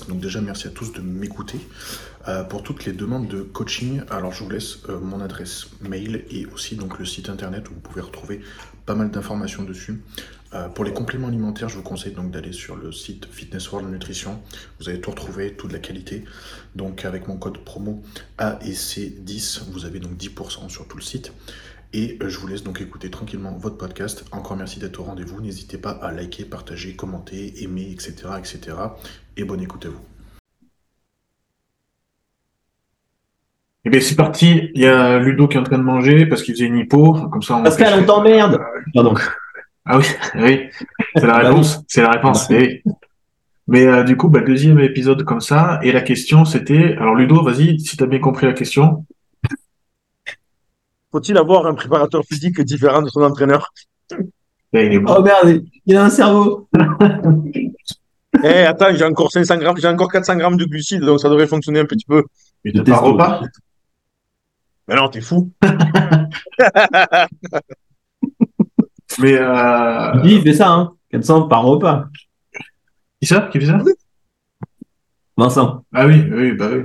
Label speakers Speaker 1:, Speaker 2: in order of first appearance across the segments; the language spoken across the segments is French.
Speaker 1: Donc déjà merci à tous de m'écouter. Euh, pour toutes les demandes de coaching, alors je vous laisse euh, mon adresse mail et aussi donc le site internet où vous pouvez retrouver pas mal d'informations dessus. Euh, pour les compléments alimentaires, je vous conseille donc d'aller sur le site Fitness World Nutrition. Vous allez tout retrouver, toute la qualité. Donc avec mon code promo AEC10, vous avez donc 10% sur tout le site. Et je vous laisse donc écouter tranquillement votre podcast. Encore merci d'être au rendez-vous. N'hésitez pas à liker, partager, commenter, aimer, etc. etc. Et bonne écoute à vous.
Speaker 2: Eh bien, c'est parti. Il y a Ludo qui est en train de manger parce qu'il faisait une hypo. Comme ça, on
Speaker 3: Pascal, on t'emmerde. Pardon.
Speaker 2: Ah oui, oui. C'est la
Speaker 3: Bah
Speaker 2: réponse. C'est la réponse. oui. Mais euh, du coup, bah, deuxième épisode comme ça. Et la question, c'était. Alors, Ludo, vas-y, si tu as bien compris la question.
Speaker 4: Faut-il avoir un préparateur physique différent de son entraîneur?
Speaker 2: Là, il est bon.
Speaker 3: Oh merde, il a un cerveau.
Speaker 4: Eh, attends, j'ai encore 500 grammes, j'ai encore 400 grammes de glucides, donc ça devrait fonctionner un petit peu.
Speaker 2: Mais
Speaker 3: de testo.
Speaker 2: repas?
Speaker 4: Mais non, t'es fou.
Speaker 2: Mais euh...
Speaker 3: Il fait ça, hein. 400 par repas.
Speaker 2: qui ça? Qui fait ça?
Speaker 3: Vincent.
Speaker 2: Ah oui, oui, bah oui.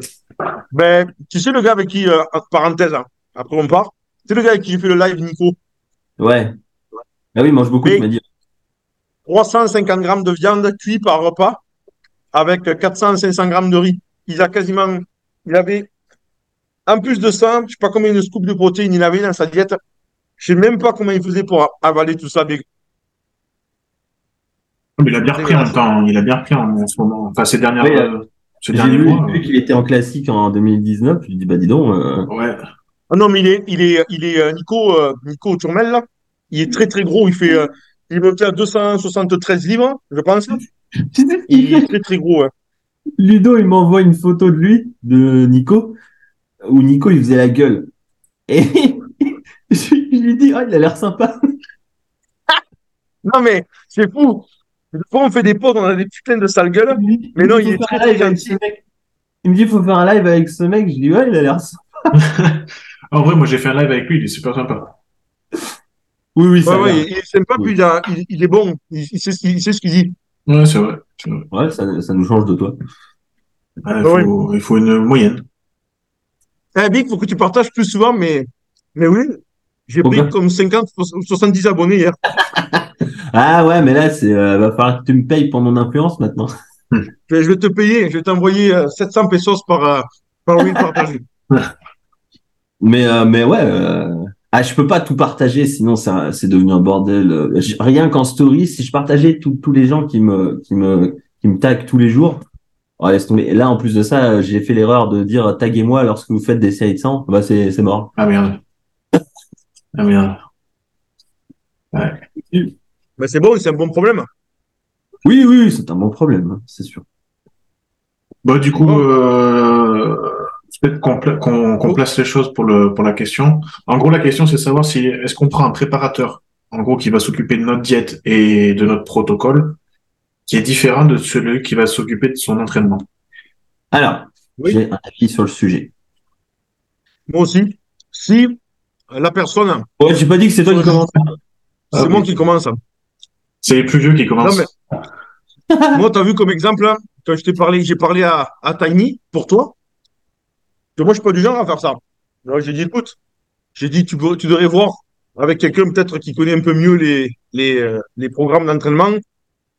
Speaker 4: Ben, tu sais le gars avec qui, euh, entre parenthèse, hein, après on part, c'est le gars avec qui j'ai fait le live, Nico?
Speaker 3: Ouais. Ah oui, il mange beaucoup,
Speaker 4: Mais-
Speaker 3: tu m'as dit.
Speaker 4: 350 grammes de viande cuit par repas avec 400-500 grammes de riz. Il a quasiment, il avait, en plus de ça, je sais pas combien de scoops de protéines il avait dans sa diète. Je sais même pas comment il faisait pour avaler tout ça. Mais
Speaker 2: Mais il a bien repris en même temps. Il a bien repris en, en ce moment. Enfin, ces dernières,
Speaker 3: Oui,
Speaker 2: euh, ces
Speaker 3: J'ai
Speaker 2: derniers
Speaker 3: vu,
Speaker 2: mois.
Speaker 3: vu qu'il était en classique en 2019. Je lui dis, bah dis donc. euh,
Speaker 2: euh, Ouais.
Speaker 4: Ah non, mais il est, il est, il est euh, Nico, euh, Nico Turmel, là. Il est très, très gros. Il fait, euh, il monté à 273 livres, je pense. Il est très, très gros. hein.
Speaker 3: Ludo, il m'envoie une photo de lui, de Nico, où Nico, il faisait la gueule. Et je, lui dis, oh, il a l'air sympa.
Speaker 4: Non, mais c'est fou. Des fois, on fait des potes, on a des putains de sales gueules. Mais non, il est très, très gentil.
Speaker 3: ce mec. Il me dit, il faut faire un live avec ce mec. Je dis, ouais, il a l'air sympa.
Speaker 2: En vrai, moi, j'ai fait un live avec lui. Il est super sympa.
Speaker 3: Oui, oui,
Speaker 4: Ouais,
Speaker 3: ça
Speaker 4: ouais,
Speaker 3: l'air.
Speaker 4: il il est sympa,
Speaker 3: Oui.
Speaker 4: puis il, a- il, il est bon. Il, il sait ce qu'il il sait ce qu'il dit.
Speaker 2: Ouais, c'est vrai.
Speaker 3: Ouais, ça, ça nous change de toi.
Speaker 2: Ouais, il,
Speaker 4: Ouais.
Speaker 2: faut, il faut une moyenne.
Speaker 4: Eh, Big, faut que tu partages plus souvent, mais, mais oui. J'ai pris comme 50, 70 abonnés hier.
Speaker 3: Ah ouais, mais là, c'est, euh, va falloir que tu me payes pour mon influence maintenant.
Speaker 4: Je vais je vais te payer, je vais t'envoyer euh, 700 pesos par, euh, par week partagé.
Speaker 3: Mais, euh, mais ouais, euh, ah, je peux pas tout partager, sinon c'est un- c'est devenu un bordel. Rien qu'en story, si je partageais tous tous les gens qui me, qui me, qui me taguent tous les jours, oh, laisse tomber. Et là, en plus de ça, j'ai fait l'erreur de dire taguez-moi lorsque vous faites des séries de 100. Bah, c'est, c'est mort.
Speaker 2: Ah merde. Ah merde.
Speaker 4: Mais c'est bon, c'est un bon problème.
Speaker 3: Oui, oui, c'est un bon problème, hein, c'est sûr.
Speaker 2: Bon, du coup, euh, peut-être qu'on pla- qu'on qu'on place les choses pour, le, pour la question? En gros, la question, c'est de savoir si est-ce qu'on prend un préparateur, en gros, qui va s'occuper de notre diète et de notre protocole, qui est différent de celui qui va s'occuper de son entraînement?
Speaker 3: Alors,
Speaker 4: Oui.
Speaker 3: j'ai un avis sur le sujet.
Speaker 4: Moi aussi. Si la personne,
Speaker 3: Ouais, j'ai pas dit que c'est toi qui commence.
Speaker 4: c'est
Speaker 2: Ah,
Speaker 4: moi
Speaker 2: oui.
Speaker 4: qui commence.
Speaker 2: C'est les plus vieux qui commencent.
Speaker 4: Mais moi, tu as vu comme exemple, hein, quand je t'ai parlé, j'ai parlé à, à Tiny pour toi, que moi, je suis pas du genre à faire ça. Alors, j'ai dit, écoute, j'ai dit, tu, devrais voir avec quelqu'un peut-être qui connaît un peu mieux les, les, euh, les programmes d'entraînement,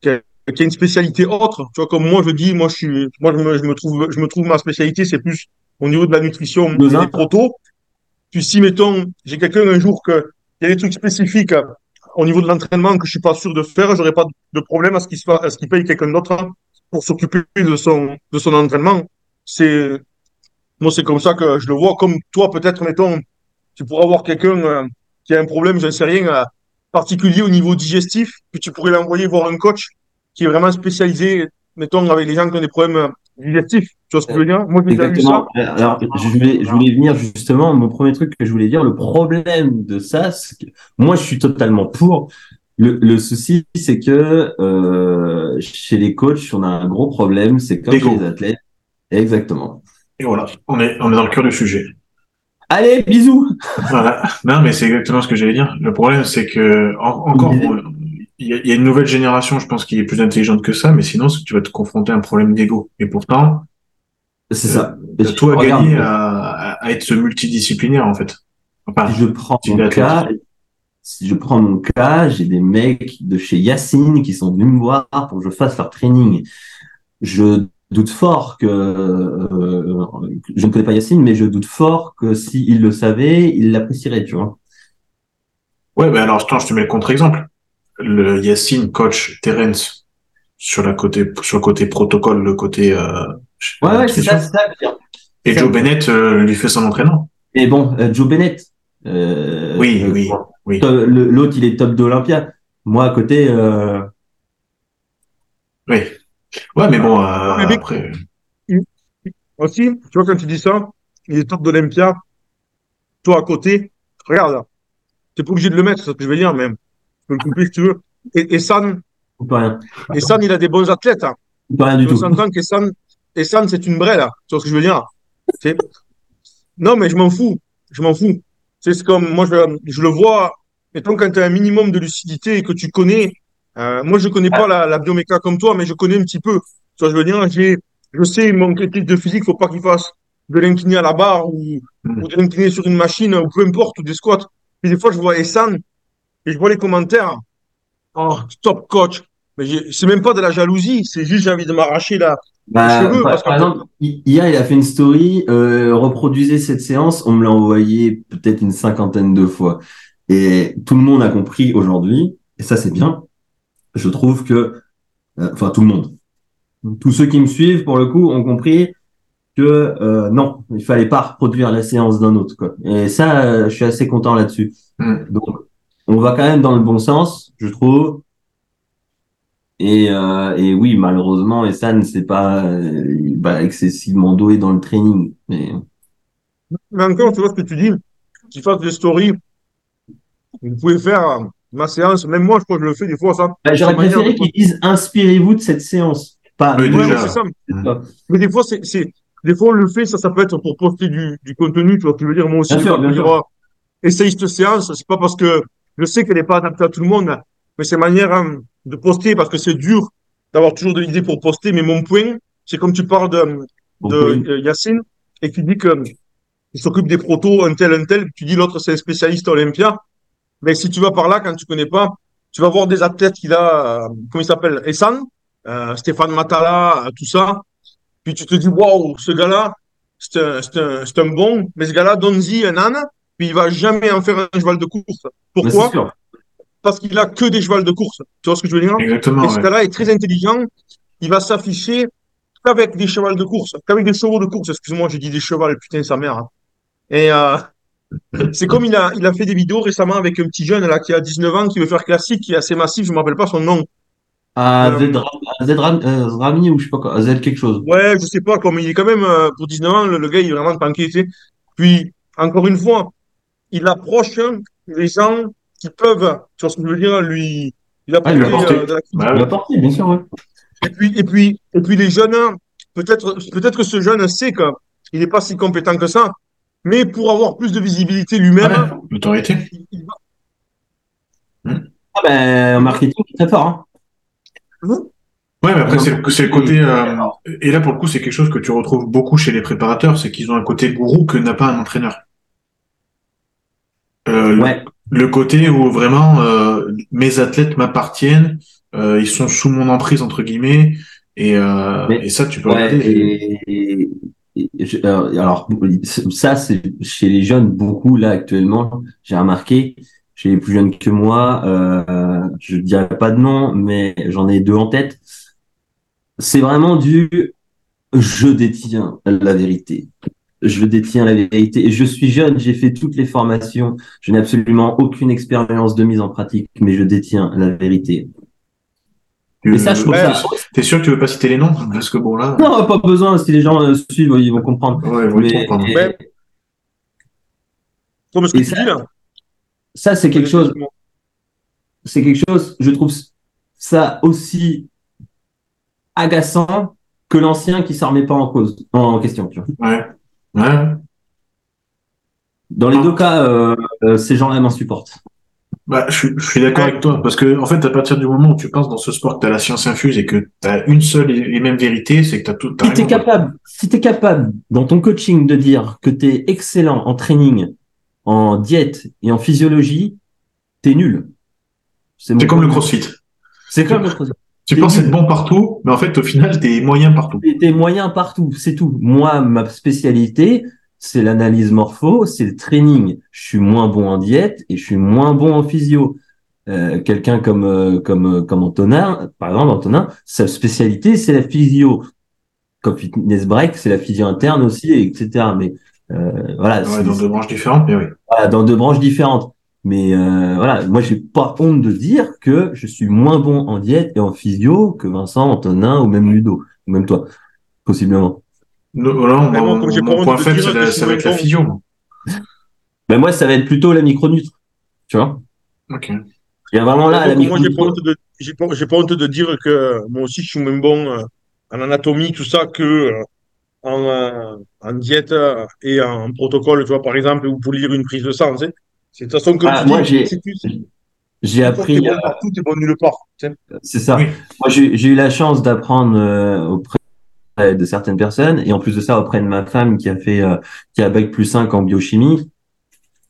Speaker 4: qui a, qui a une spécialité autre. Tu vois, comme moi, je dis, moi, je suis, moi, je me, je me trouve, je me trouve ma spécialité, c'est plus au niveau de la nutrition, des protos. Puis si, mettons, j'ai quelqu'un un jour que, il y a des trucs spécifiques euh, au niveau de l'entraînement que je suis pas sûr de faire, j'aurais pas de problème à ce qu'il fa- à ce qu'il paye quelqu'un d'autre pour s'occuper de son, de son entraînement. C'est, moi, c'est comme ça que je le vois. Comme toi, peut-être, mettons, tu pourras avoir quelqu'un euh, qui a un problème, j'en sais rien, euh, particulier au niveau digestif, puis tu pourrais l'envoyer voir un coach qui est vraiment spécialisé, mettons, avec les gens qui ont des problèmes euh, digestifs. Tu vois ce que je veux dire? Moi, j'ai déjà vu ça.
Speaker 3: Exactement. Alors, je voulais, je voulais venir justement, mon premier truc que je voulais dire, le problème de ça, c'est que moi, je suis totalement pour. Le, le souci, c'est que euh, chez les coachs, on a un gros problème, c'est comme chez les athlètes. Exactement.
Speaker 2: Et voilà, on est, on est dans le cœur du sujet.
Speaker 3: Allez, bisous
Speaker 2: Voilà. Non, mais c'est exactement ce que j'allais dire. Le problème, c'est que, en- encore, il y, a, il y a une nouvelle génération, je pense, qui est plus intelligente que ça, mais sinon, tu vas te confronter à un problème d'ego. Et pourtant,
Speaker 3: C'est ça.
Speaker 2: as tout à
Speaker 3: Regarde,
Speaker 2: gagner à, être multidisciplinaire, en fait. Enfin,
Speaker 3: Si je prends mon cas, si je prends mon cas, j'ai des mecs de chez Yacine qui sont venus me voir pour que je fasse leur training. Je doute fort que, euh, je ne connais pas Yacine, mais je doute fort que s'il le savait, il l'apprécierait, tu vois.
Speaker 2: ouais, ben alors, attends, je te mets le contre-exemple. Le Yacine, coach Terence, sur la côté, sur le côté protocole, le côté, euh,
Speaker 3: Ouais, ouais, c'est ça, c'est ça.
Speaker 2: Et. Joe Bennett euh, lui fait son entraînement.
Speaker 3: Et bon, euh, Joe Bennett. euh,
Speaker 2: Oui, oui, oui.
Speaker 3: L'autre, il est top d'Olympia. Moi, à côté, euh,
Speaker 2: Oui. Ouais, mais bon, euh,
Speaker 4: Mais-
Speaker 2: après,
Speaker 4: Aussi, tu vois, quand tu dis ça, il est top d'Olympia. Toi, à côté, regarde, t'es pas obligé de le mettre, c'est ce que je veux dire, même. Tu peux le couper si tu veux. Et, et San,
Speaker 3: on
Speaker 4: et San, il a des bons athlètes. hein.
Speaker 3: On peut rien du
Speaker 4: On
Speaker 3: tout.
Speaker 4: s'entend qu'Essan, Essan, c'est une vraie, là. Tu vois ce que je veux dire? C'est- Non, mais je m'en fous. Je m'en fous. C'est c'est comme, moi, je, je le vois, mettons, quand tu as un minimum de lucidité et que tu connais, euh, moi, je connais pas la, la bioméca comme toi, mais je connais un petit peu. Tu vois, je veux dire, j'ai, je sais, mon critique de physique, faut pas qu'il fasse de l'incliné à la barre ou,
Speaker 2: Mm.
Speaker 4: ou de l'incliné sur une machine ou peu importe, ou des squats. Puis des fois, je vois Essan et je vois les commentaires. Oh, top coach. Mais c'est même pas de la jalousie, c'est juste j'ai envie de m'arracher la,
Speaker 3: Bah,
Speaker 4: cheveux,
Speaker 3: par, exemple, hi- hier, il a fait une story, euh, reproduisez cette séance, on me l'a envoyé peut-être une cinquantaine de fois. Et tout le monde a compris aujourd'hui, et ça c'est bien, je trouve que, euh, enfin tout le monde, tous ceux qui me suivent pour le coup ont compris que euh, non, il fallait pas reproduire la séance d'un autre. Quoi. Et ça, euh, je suis assez content là-dessus.
Speaker 2: Hmm.
Speaker 3: Donc, on va quand même dans le bon sens, je trouve. Et, euh, et oui, malheureusement, Essan, c'est pas euh, bah, excessivement doué dans le training. Mais
Speaker 4: Mais encore, tu vois ce que tu dis, qu'ils fassent des stories. Vous pouvez faire euh, ma séance, même moi, je crois que je le fais des fois, ça.
Speaker 3: bah, j'aurais préféré qu'ils disent inspirez-vous de cette séance. Pas
Speaker 2: Oui,
Speaker 4: Ouais,
Speaker 2: déjà.
Speaker 4: ouais, c'est ça.
Speaker 2: Mm.
Speaker 4: Mais des fois, c'est, c'est, des fois, on le fait, ça, ça peut être pour poster du, du contenu, tu vois, tu veux dire, moi aussi,
Speaker 3: Bien sûr,
Speaker 4: dire,
Speaker 3: sûr.
Speaker 4: essaye cette séance, c'est pas parce que je sais qu'elle n'est pas adaptée à tout le monde, mais c'est manière hein, de poster parce que c'est dur d'avoir toujours de l'idée pour poster, mais mon point, c'est comme tu parles de,
Speaker 3: Bon,
Speaker 4: de euh, Yacine et qui dit que il s'occupe des protos, un tel, un tel, tu dis l'autre c'est un spécialiste Olympia. Mais si tu vas par là, quand tu connais pas, tu vas voir des athlètes qu'il a, euh, comment il s'appelle, Essan, euh, Stéphane Matala, euh, tout ça. Puis tu te dis, waouh, ce gars-là, c'est un, c'est un, c'est un bon, mais ce gars-là, donne-y un âne, puis il va jamais en faire un cheval de course. Pourquoi? Parce qu'il a que des chevals de course. Tu vois ce que je veux dire?
Speaker 2: Exactement.
Speaker 4: Et ce gars-là est très intelligent. Il va s'afficher qu'avec des chevals de course, qu'avec des chevaux de course. Excuse-moi, j'ai dit des chevals, putain, sa mère. hein. Et euh, c'est comme il a, il a fait des vidéos récemment avec un petit jeune là qui a 19 ans, qui veut faire classique, qui est assez massif, je me rappelle pas son nom.
Speaker 3: À
Speaker 4: Euh,
Speaker 3: euh, Rami ou je sais pas quoi, Z quelque chose.
Speaker 4: Ouais, je sais pas, comme il est quand même, euh, pour 19 ans, le, le gars, il est vraiment tanké, tu sais. Puis, encore une fois, il approche hein, les gens qui peuvent, tu vois ce que je veux dire, lui, il a
Speaker 2: Ah, il
Speaker 4: porté,
Speaker 2: porté.
Speaker 4: euh, de la
Speaker 2: Bah
Speaker 3: Il l'a porté, bien sûr, ouais.
Speaker 4: Et puis, et puis, et puis les jeunes, hein, peut-être, peut-être que ce jeune sait qu'il n'est pas si compétent que ça, mais pour avoir plus de visibilité lui-même,
Speaker 2: Ouais, l'autorité.
Speaker 4: il, il va.
Speaker 3: Ah ben, en marketing, c'est très fort. Hein.
Speaker 2: Ouais, mais après, c'est le, c'est le côté. euh, et là, pour le coup, c'est quelque chose que tu retrouves beaucoup chez les préparateurs, c'est qu'ils ont un côté gourou que n'a pas un entraîneur. Euh, le-
Speaker 3: Ouais.
Speaker 2: le, côté où vraiment euh, mes athlètes m'appartiennent, euh, ils sont sous mon emprise entre guillemets, et, euh,
Speaker 3: Mais-
Speaker 2: et ça, tu peux
Speaker 3: Ouais,
Speaker 2: regarder.
Speaker 3: et euh, alors ça c'est chez les jeunes beaucoup là actuellement j'ai remarqué. Chez les plus jeunes que moi euh, je dirais pas de nom mais j'en ai deux en tête. C'est vraiment du je détiens la vérité je détiens la vérité. Je suis jeune j'ai fait toutes les formations. Je n'ai absolument aucune expérience de mise en pratique mais je détiens la vérité
Speaker 2: Tu-
Speaker 3: et ça je trouve
Speaker 4: ouais,
Speaker 3: ça
Speaker 2: T'es sûr que tu veux pas citer les noms? Parce que bon là,
Speaker 3: non pas besoin si les gens euh, suivent ils vont comprendre
Speaker 2: ouais, ils vont
Speaker 3: mais
Speaker 2: comprendre.
Speaker 4: Ouais. Comme ce que
Speaker 3: Et
Speaker 4: tu
Speaker 3: ça-
Speaker 4: dis là.
Speaker 3: ça c'est quelque chose c'est quelque chose je trouve ça aussi agaçant que l'ancien qui s'en remet pas en cause en question tu vois
Speaker 2: Ouais. Ouais.
Speaker 3: dans les deux cas euh, euh, ces gens-là m'insupportent
Speaker 2: Bah, je, suis- je suis d'accord avec toi, parce que en fait, à partir du moment où tu penses dans ce sport que tu as la science infuse et que tu as une seule et et même vérité, c'est que tu as tout. t'as
Speaker 3: Si t'es
Speaker 2: rien-
Speaker 3: capable, si t'es capable dans ton coaching de dire que t'es excellent en training, en diète et en physiologie, t'es nul.
Speaker 2: C'est comme le crossfit.
Speaker 3: C'est comme le crossfit.
Speaker 2: Tu penses
Speaker 3: nul.
Speaker 2: être bon partout, mais en fait, au final, t'es moyen partout.
Speaker 3: T'es moyen partout, c'est tout. Moi, ma spécialité, c'est l'analyse morpho, c'est le training. Je suis moins bon en diète et je suis moins bon en physio. Euh, Quelqu'un comme euh, comme euh, comme Antonin, par exemple, Antonin, sa spécialité, c'est la physio. Comme fitness break, c'est la physio interne aussi, etc. Mais euh, voilà,
Speaker 2: Ouais,
Speaker 3: c'est-
Speaker 2: dans deux branches différentes, mais oui.
Speaker 3: voilà, dans deux branches différentes. Mais euh, voilà, moi j'ai pas honte de dire que je suis moins bon en diète et en physio que Vincent, Antonin ou même Ludo, ou même toi, possiblement.
Speaker 2: Non, non, mon, point faible,
Speaker 4: que
Speaker 2: ça
Speaker 4: suis
Speaker 2: va être la moi.
Speaker 3: Mais moi, ça va être plutôt la micronutre, tu vois.
Speaker 2: Ok.
Speaker 3: Il y a vraiment là la
Speaker 4: j'ai pas
Speaker 3: micronutre.
Speaker 4: honte de, j'ai pas, j'ai pas honte de dire que moi aussi, je suis moins bon euh, en anatomie, tout ça, que euh, en, euh, en diète euh, et en protocole, tu vois, par exemple, ou pour lire une prise de sang, tu sais. C'est de toute façon, comme
Speaker 3: Ah,
Speaker 4: tu
Speaker 3: moi,
Speaker 4: dis,
Speaker 3: j'ai- J'ai
Speaker 4: t'es
Speaker 3: appris,
Speaker 4: bon partout, t'es bon nulle part.
Speaker 3: c'est ça.
Speaker 2: Oui.
Speaker 3: Moi, j'ai j'ai eu la chance d'apprendre euh, auprès de certaines personnes et en plus de ça auprès de ma femme qui a fait euh, qui a bac plus 5 en biochimie.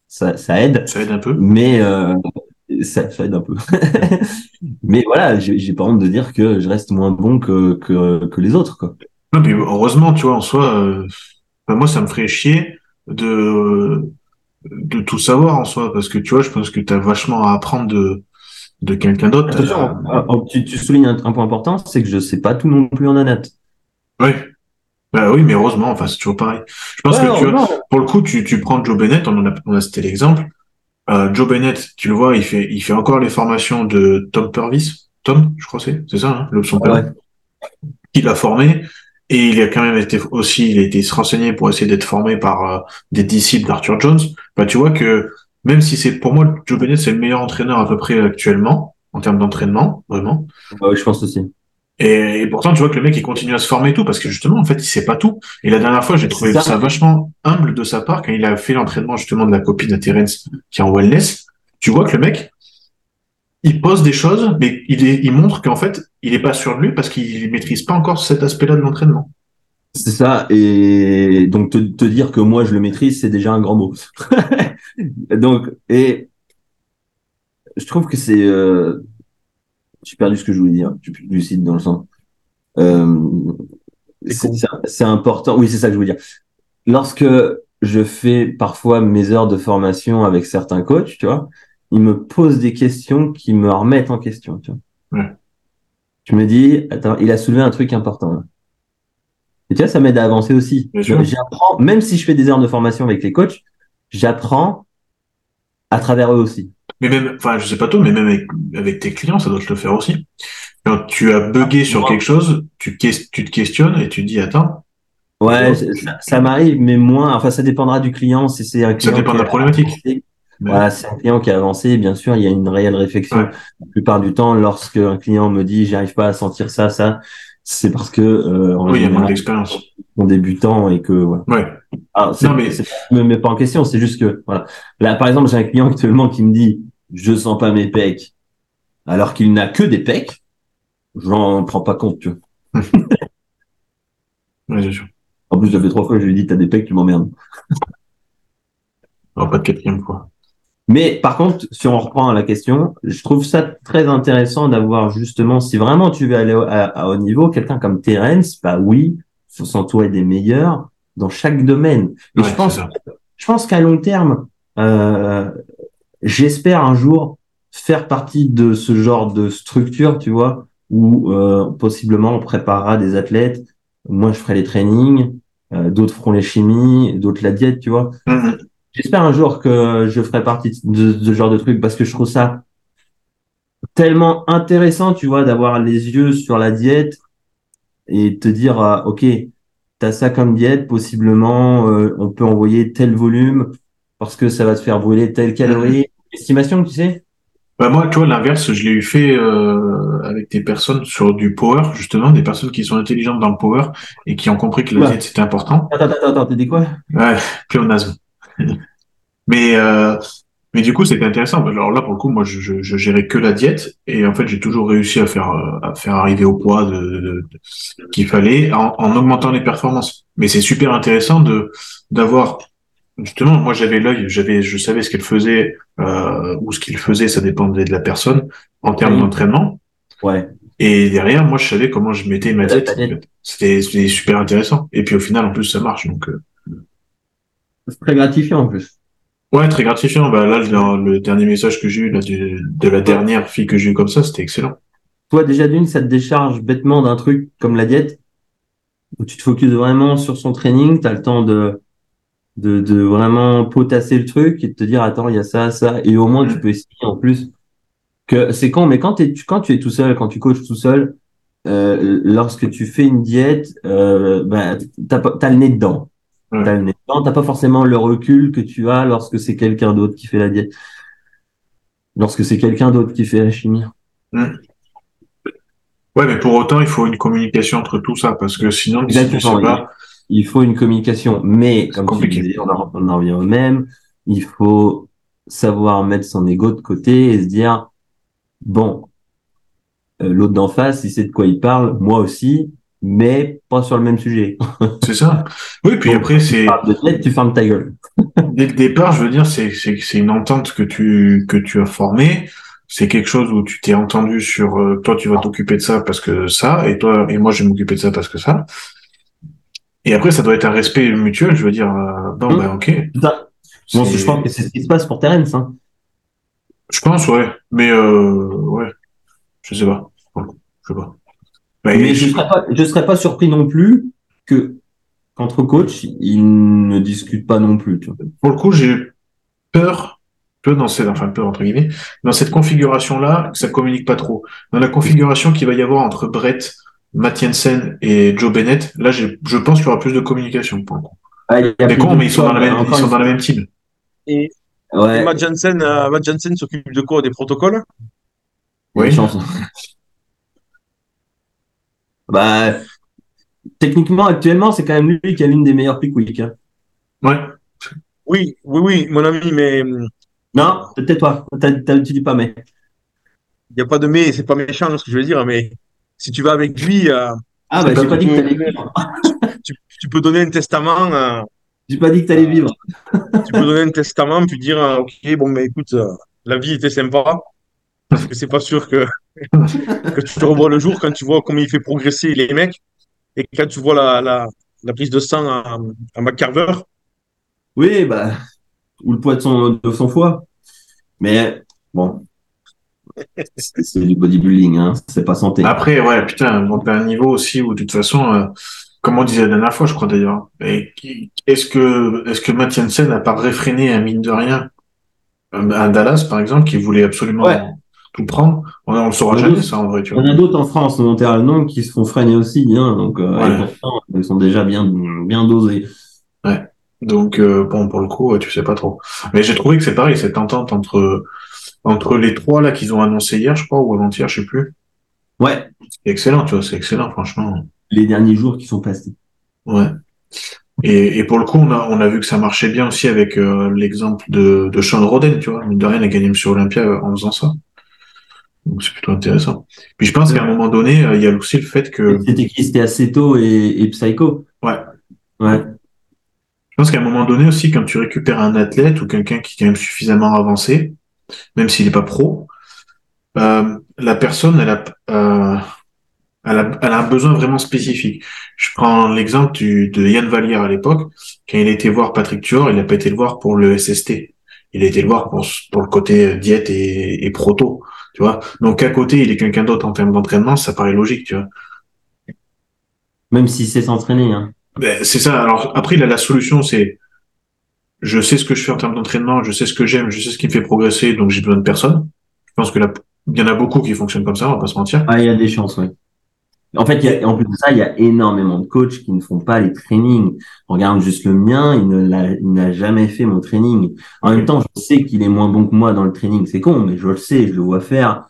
Speaker 3: Ça, ça aide.
Speaker 2: Ça aide un peu.
Speaker 3: mais euh, ça, ça aide un peu. mais voilà, j'ai pas honte de dire que je reste moins bon que que, que les autres quoi.
Speaker 2: Non, puis heureusement, tu vois, en soi, euh, enfin, moi, ça me ferait chier de, de tout savoir en soi, parce que tu vois, je pense que tu as vachement à apprendre de, de quelqu'un d'autre.
Speaker 3: Attention, tu, tu soulignes un, un point important, c'est que je sais pas tout non plus en anat.
Speaker 2: Ouais. Bah oui, mais heureusement, enfin, c'est toujours pareil. Je pense
Speaker 3: Ouais,
Speaker 2: que tu vois, pour le coup, tu, tu prends Joe Bennett, on en a, on a cité l'exemple. Euh, Joe Bennett, tu le vois, il fait, il fait encore les formations de Tom Purvis. Tom, je crois que c'est, c'est ça, hein, le son père.
Speaker 3: ouais.
Speaker 2: Il a formé et il a quand même été aussi, il a été se renseigner pour essayer d'être formé par euh, des disciples d'Arthur Jones. Bah, tu vois que même si c'est pour moi, Joe Bennett, c'est le meilleur entraîneur à peu près actuellement en termes d'entraînement, vraiment.
Speaker 3: Ouais, je pense aussi.
Speaker 2: Et, et pourtant, tu vois que le mec, il continue à se former et tout parce que justement, en fait, il sait pas tout. Et la dernière fois, j'ai trouvé
Speaker 3: ça.
Speaker 2: ça. vachement humble de sa part quand il a fait l'entraînement justement de la copine de Terence qui est en wellness. Tu vois que le mec, il pose des choses, mais il, est, il montre qu'en fait, il est pas sûr de lui parce qu'il maîtrise pas encore cet aspect-là de l'entraînement.
Speaker 3: C'est ça, et donc te, te dire que moi je le maîtrise, c'est déjà un grand mot. donc, et je trouve que c'est, euh, j'ai perdu ce que je voulais dire, suis plus dans le sens. Euh,
Speaker 4: C'est
Speaker 3: important, oui c'est ça que je voulais dire. Lorsque je fais parfois mes heures de formation avec certains coachs, tu vois, ils me posent des questions qui me remettent en question, tu vois.
Speaker 2: Ouais.
Speaker 3: Je me dis, attends, il a soulevé un truc important. là. Et tu vois, ça m'aide à avancer aussi. J'apprends, même si je fais des heures de formation avec les coachs, j'apprends à travers eux aussi.
Speaker 2: Mais même, enfin, je sais pas toi, mais même avec, avec tes clients, ça doit te le faire aussi. Quand tu as bugué sur quelque chose, tu, tu te questionnes et tu te dis, attends,
Speaker 3: Ouais, ça, ça- ça m'arrive, mais moins. Enfin, ça dépendra du client. Si c'est un client
Speaker 2: dépend
Speaker 3: qui
Speaker 2: de la problématique. Mais-
Speaker 3: Voilà, c'est un client qui a avancé. Bien sûr, il y a une réelle réflexion.
Speaker 2: Ouais.
Speaker 3: La plupart du temps, lorsque un client me dit, j'arrive pas à sentir ça, ça, c'est parce que euh, en
Speaker 2: oui, il y a moins d'expérience.
Speaker 3: ils sont débutants et que voilà.
Speaker 2: Ouais.
Speaker 3: Alors, c'est,
Speaker 2: Non, mais-
Speaker 3: je me mets pas en question, c'est juste que, voilà. Là, par exemple, j'ai un client actuellement qui me dit, je sens pas mes pecs, alors qu'il n'a que des pecs. J'en prends pas compte, tu vois.
Speaker 2: Ouais, c'est sûr.
Speaker 3: En plus, ça fait trois fois que je lui ai dit, t'as des pecs, tu m'emmerdes.
Speaker 2: Pas de quatrième fois.
Speaker 3: Mais par contre, si on reprend la question, je trouve ça très intéressant d'avoir justement, si vraiment tu veux aller au- à, à haut niveau, quelqu'un comme Terence, bah oui, faut s'entourer des meilleurs dans chaque domaine. Et
Speaker 2: Ouais,
Speaker 3: je pense
Speaker 2: c'est ça.
Speaker 3: je pense qu'à long terme, euh, j'espère un jour faire partie de ce genre de structure, tu vois, où euh, possiblement on préparera des athlètes. Moi, je ferai les trainings, euh, d'autres feront les chimies, d'autres la diète, tu vois.
Speaker 2: Mhm.
Speaker 3: J'espère un jour que je ferai partie de, ce genre de truc parce que je trouve ça tellement intéressant, tu vois, d'avoir les yeux sur la diète et te dire, ah, ok, t'as ça comme diète, possiblement, euh, on peut envoyer tel volume parce que ça va te faire brûler telle calorie. Estimation, tu sais?
Speaker 2: Bah, moi, tu vois, l'inverse, je l'ai eu fait euh, avec des personnes sur du power, justement, des personnes qui sont intelligentes dans le power et qui ont compris que la
Speaker 3: Ouais.
Speaker 2: diète, c'était important.
Speaker 3: Attends, attends, attends, t'as dit quoi?
Speaker 2: Ouais, pléonasme. Mais euh, Mais du coup, c'était intéressant. Alors là, pour le coup, moi, je, je, je gérais que la diète et en fait, j'ai toujours réussi à faire euh, à faire arriver au poids de, de- de- qu'il fallait en, en augmentant les performances. Mais c'est super intéressant de d'avoir justement. Moi, j'avais l'œil, j'avais, je savais ce qu'elle faisait euh, ou ce qu'il faisait. Ça dépendait de la personne en termes
Speaker 3: Oui.
Speaker 2: d'entraînement.
Speaker 3: Ouais.
Speaker 2: Et derrière, moi, je savais comment je mettais ma diète. C'était c'était super intéressant. Et puis au final, en plus, ça marche. Donc euh,
Speaker 3: C'est très gratifiant en plus.
Speaker 2: ouais, très gratifiant. Bah là, le, le dernier message que j'ai eu là, du- de la dernière fille que j'ai eu comme ça, c'était excellent.
Speaker 3: Toi, déjà d'une, ça te décharge bêtement d'un truc comme la diète, où tu te focuses vraiment sur son training, tu as le temps de, de, de vraiment potasser le truc et de te dire, attends, il y a ça, ça, et au moins tu peux essayer en plus. Que c'est con, mais quand, tu- quand tu es tout seul, quand tu coaches tout seul, euh, lorsque tu fais une diète, euh, bah, t'as, t'as le nez dedans.
Speaker 2: Ouais.
Speaker 3: T'as le nez dedans, t'as pas forcément le recul que tu as lorsque c'est quelqu'un d'autre qui fait la diète. Lorsque c'est quelqu'un d'autre qui fait la chimie.
Speaker 2: Ouais, mais pour autant, il faut une communication entre tout ça, parce que sinon, si tu sais pas,
Speaker 3: Il faut une communication, mais comme tu disais, on en, on en revient au même. Il faut savoir mettre son ego de côté et se dire bon, euh, l'autre d'en face, il sait de quoi il parle, moi aussi, mais pas sur le même sujet.
Speaker 2: c'est ça. Oui, puis
Speaker 3: Donc,
Speaker 2: après, c'est,
Speaker 3: Peut-être tu fermes ta gueule.
Speaker 2: dès le départ, je veux dire, c'est, c'est, c'est une entente que tu, que tu as formée. C'est quelque chose où tu t'es entendu sur, euh, toi, tu vas t'occuper de ça parce que ça, et toi, et moi, je vais m'occuper de ça parce que ça. Et après, ça doit être un respect mutuel, je veux dire, euh, bon,
Speaker 3: Hmm.
Speaker 2: ben, ok.
Speaker 3: Ça, bon,
Speaker 2: C'est-
Speaker 3: je pense que c'est ce qui se passe pour Terence. Hein.
Speaker 2: Je pense, ouais. Mais, euh, ouais. Je sais pas. Je sais pas. Bah,
Speaker 3: Mais
Speaker 2: je-
Speaker 3: je serais pas, je serais pas surpris non plus que qu'entre coachs, ils ne discutent pas non plus. Tu vois.
Speaker 2: pour le coup, j'ai eu peur, peu dans cette, enfin peur entre guillemets, dans cette configuration-là, que ça communique pas trop. Dans la configuration qu'il va y avoir entre Brett, Matt Jensen et Joe Bennett, là, je pense qu'il y aura plus de communication. Pour le coup.
Speaker 3: Ah, il y a
Speaker 2: C'est
Speaker 3: plus
Speaker 2: con, mais ils sont dans la même, ils sont dans la même team.
Speaker 4: Et,
Speaker 3: Ouais,
Speaker 4: et Matt Jansen, euh, Matt Jansen s'occupe de quoi? Des protocoles?
Speaker 2: Oui.
Speaker 3: Bah, techniquement, actuellement, c'est quand même lui qui a l'une des meilleures pick week. Hein.
Speaker 2: Ouais.
Speaker 4: Oui, oui, oui, mon ami, mais hum,
Speaker 3: Non, peut-être toi. T'as, t'as, tu dis pas mais.
Speaker 4: il n'y a pas de mais, c'est pas méchant ce que je veux dire, mais si tu vas avec lui, euh,
Speaker 3: Ah bah
Speaker 4: pas
Speaker 3: j'ai pas dit que
Speaker 4: du tout.
Speaker 3: t'allais vivre.
Speaker 4: tu, tu peux donner un testament, euh,
Speaker 3: J'ai pas dit que t'allais vivre.
Speaker 4: tu peux donner un testament, puis dire, euh, ok, bon, mais écoute, euh, la vie était sympa, parce que c'est pas sûr que, que tu te revois le jour quand tu vois comment il fait progresser les mecs, et quand tu vois la, la, la prise de sang à, à McCarver,
Speaker 3: Oui, bah, ou le poids de son, de son foie. Mais bon, c'est, du bodybuilding, hein. C'est pas santé.
Speaker 2: Après, ouais, putain, donc à un niveau aussi où de toute façon, euh, comme on disait la dernière fois, je crois d'ailleurs, est-ce que est-ce que Matt Jensen n'a pas réfréné un mine de rien euh, à Dallas, par exemple, qui voulait absolument
Speaker 3: Ouais.
Speaker 2: tout prendre On, on le saura jamais, ça, en vrai, tu
Speaker 3: Il y
Speaker 2: vois.
Speaker 3: en a d'autres en France, notamment non, qui se font freiner aussi, hein. Donc, euh,
Speaker 2: Ouais.
Speaker 3: et pourtant, ils sont déjà bien, bien dosés.
Speaker 2: Donc, euh, bon, pour le coup, ouais, tu sais pas trop. Mais j'ai trouvé que c'est pareil, cette entente entre entre les trois là qu'ils ont annoncé hier, je crois, ou avant-hier, je sais plus.
Speaker 3: Ouais.
Speaker 2: C'est excellent, tu vois, c'est excellent, franchement.
Speaker 3: Les derniers jours qui sont passés.
Speaker 2: Ouais. Et, et pour le coup, on a, on a vu que ça marchait bien aussi avec euh, l'exemple de, de Sean Roden, tu vois. Mine de rien, il a gagné sur Olympia euh, en faisant ça. Donc c'est plutôt intéressant. Puis je pense qu'à un moment donné, euh, il y a aussi le fait que,
Speaker 3: C'était qui? C'était Aceto et, et Psycho.
Speaker 2: ouais,
Speaker 3: Ouais.
Speaker 2: je pense qu'à un moment donné aussi, quand tu récupères un athlète ou quelqu'un qui est quand même suffisamment avancé, même s'il n'est pas pro, euh, la personne, elle a, euh, elle a, elle a un besoin vraiment spécifique. Je prends l'exemple de Yann Vallière à l'époque. Quand il a été voir Patrick Tuor, il n'a pas été le voir pour le SST. Il a été le voir pour, pour le côté diète et, et proto, tu vois. Donc, à côté, il est quelqu'un d'autre en termes d'entraînement, ça paraît logique, tu vois.
Speaker 3: Même si c'est s'entraîner, hein.
Speaker 2: Ben, c'est ça. Alors, après, là, la solution, c'est, je sais ce que je fais en termes d'entraînement, je sais ce que j'aime, je sais ce qui me fait progresser, donc j'ai besoin de personne. Je pense que là, il y en a beaucoup qui fonctionnent comme ça, on va pas se mentir.
Speaker 3: Ah, il y a des chances, oui. En fait, il y a, en plus de ça, il y a énormément de coachs qui ne font pas les trainings. Regarde juste le mien, il ne l'a, il n'a jamais fait mon training. En même temps, je sais qu'il est moins bon que moi dans le training. C'est con, mais je le sais, je le vois faire.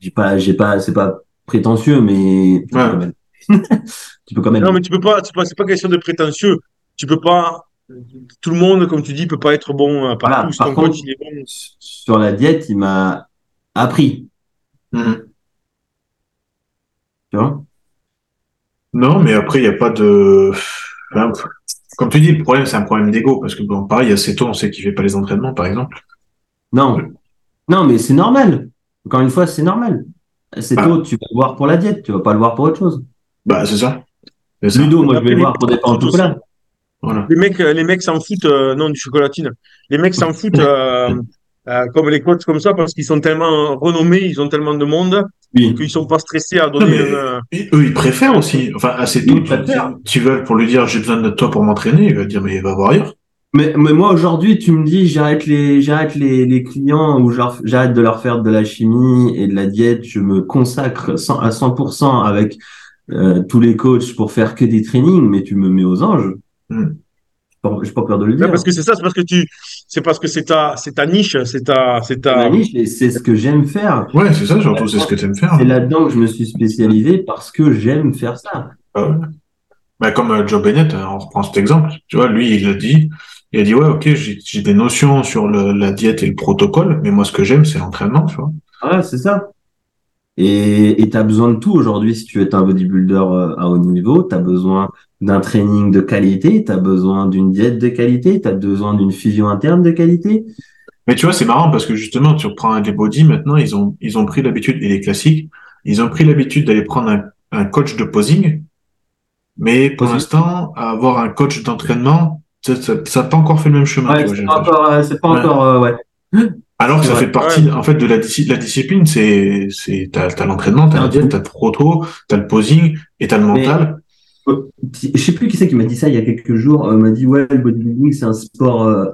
Speaker 3: J'ai pas, j'ai pas, c'est pas prétentieux, mais tu peux
Speaker 2: Ouais.
Speaker 3: quand même. tu peux quand même.
Speaker 4: Non, mais tu peux pas, tu peux, c'est pas question de prétentieux. Tu peux pas tout le monde, comme tu dis, peut pas être bon euh, partout.
Speaker 3: Voilà. Par contre,
Speaker 4: coach, il est bon.
Speaker 3: sur la diète, il m'a appris.
Speaker 2: Mhm.
Speaker 3: Tu vois?
Speaker 2: Non, mais après, il n'y a pas de. Enfin, comme tu dis, le problème, c'est un problème d'ego. Parce que, bon, pareil, assez tôt, on sait qu'il fait pas les entraînements, par exemple.
Speaker 3: Non. Non, mais c'est normal. Encore une fois, c'est normal. C'est
Speaker 2: Bah.
Speaker 3: tôt, tu vas le voir pour la diète, tu vas pas le voir pour autre chose.
Speaker 2: Bah, c'est ça.
Speaker 3: Ludo, moi, je vais le voir pour des
Speaker 4: aussi.
Speaker 3: chocolat.
Speaker 2: Voilà.
Speaker 4: Les mecs, les mecs s'en foutent, euh, non, du chocolatine. Les mecs s'en foutent, euh, euh, comme les coachs comme ça, parce qu'ils sont tellement renommés, ils ont tellement de monde,
Speaker 3: Oui.
Speaker 4: qu'ils sont pas stressés à
Speaker 2: Non,
Speaker 4: donner
Speaker 2: mais
Speaker 4: euh,
Speaker 2: et eux, ils préfèrent aussi. Enfin, assez tôt, tu, vas pour lui dire, j'ai besoin de toi pour m'entraîner. Il va dire, mais va voir ailleurs.
Speaker 3: Mais, mais moi, aujourd'hui, tu me dis, j'arrête les, j'arrête les, les clients ou genre, j'arrête de leur faire de la chimie et de la diète. Je me consacre 100 à 100% avec euh, tous les coachs pour faire que des trainings, mais tu me mets aux anges.
Speaker 2: Hmm.
Speaker 3: J'ai pas- peur de le dire.
Speaker 4: parce que c'est ça, c'est parce que tu, c'est parce que c'est ta, c'est ta niche, c'est ta, c'est ta,
Speaker 3: ma niche et c'est ce que j'aime faire.
Speaker 2: Ouais, c'est ça, surtout, c'est ce que tu aimes faire.
Speaker 3: C'est là-dedans que je me suis spécialisé parce que j'aime faire ça.
Speaker 2: Ah ouais. Bah, comme euh, Joe Bennett, hein, on reprend cet exemple. Tu vois, lui, il a dit, il a dit, ouais, ok, j'ai des notions sur le, la diète et le protocole, mais moi, ce que j'aime, c'est l'entraînement, tu vois.
Speaker 3: Ouais, c'est ça. Et et t'as besoin de tout aujourd'hui si tu veux être un bodybuilder euh, à haut niveau. T'as besoin d'un training de qualité, t'as besoin d'une diète de qualité, t'as besoin d'une fusion interne de qualité.
Speaker 2: Mais tu vois, c'est marrant parce que justement, tu reprends des body, maintenant, ils ont, ils ont pris l'habitude, et les classiques, ils ont pris l'habitude d'aller prendre un, un coach de posing, mais pour l'instant, avoir un coach d'entraînement, ça n'a pas encore fait le même chemin. tu
Speaker 3: Ouais, c'est pas encore, euh, c'est pas
Speaker 2: Ouais.
Speaker 3: encore, euh, ouais.
Speaker 2: Alors que ça fait partie, en fait, de la, disci- la discipline, c'est, c'est, t'as, t'as l'entraînement, t'as diète,
Speaker 3: tout.
Speaker 2: t'as le proto, t'as le posing, et t'as le
Speaker 3: Mais-
Speaker 2: mental.
Speaker 3: Je sais plus qui c'est qui m'a dit ça il y a quelques jours. Euh, m'a dit ouais, le bodybuilding c'est un sport, euh,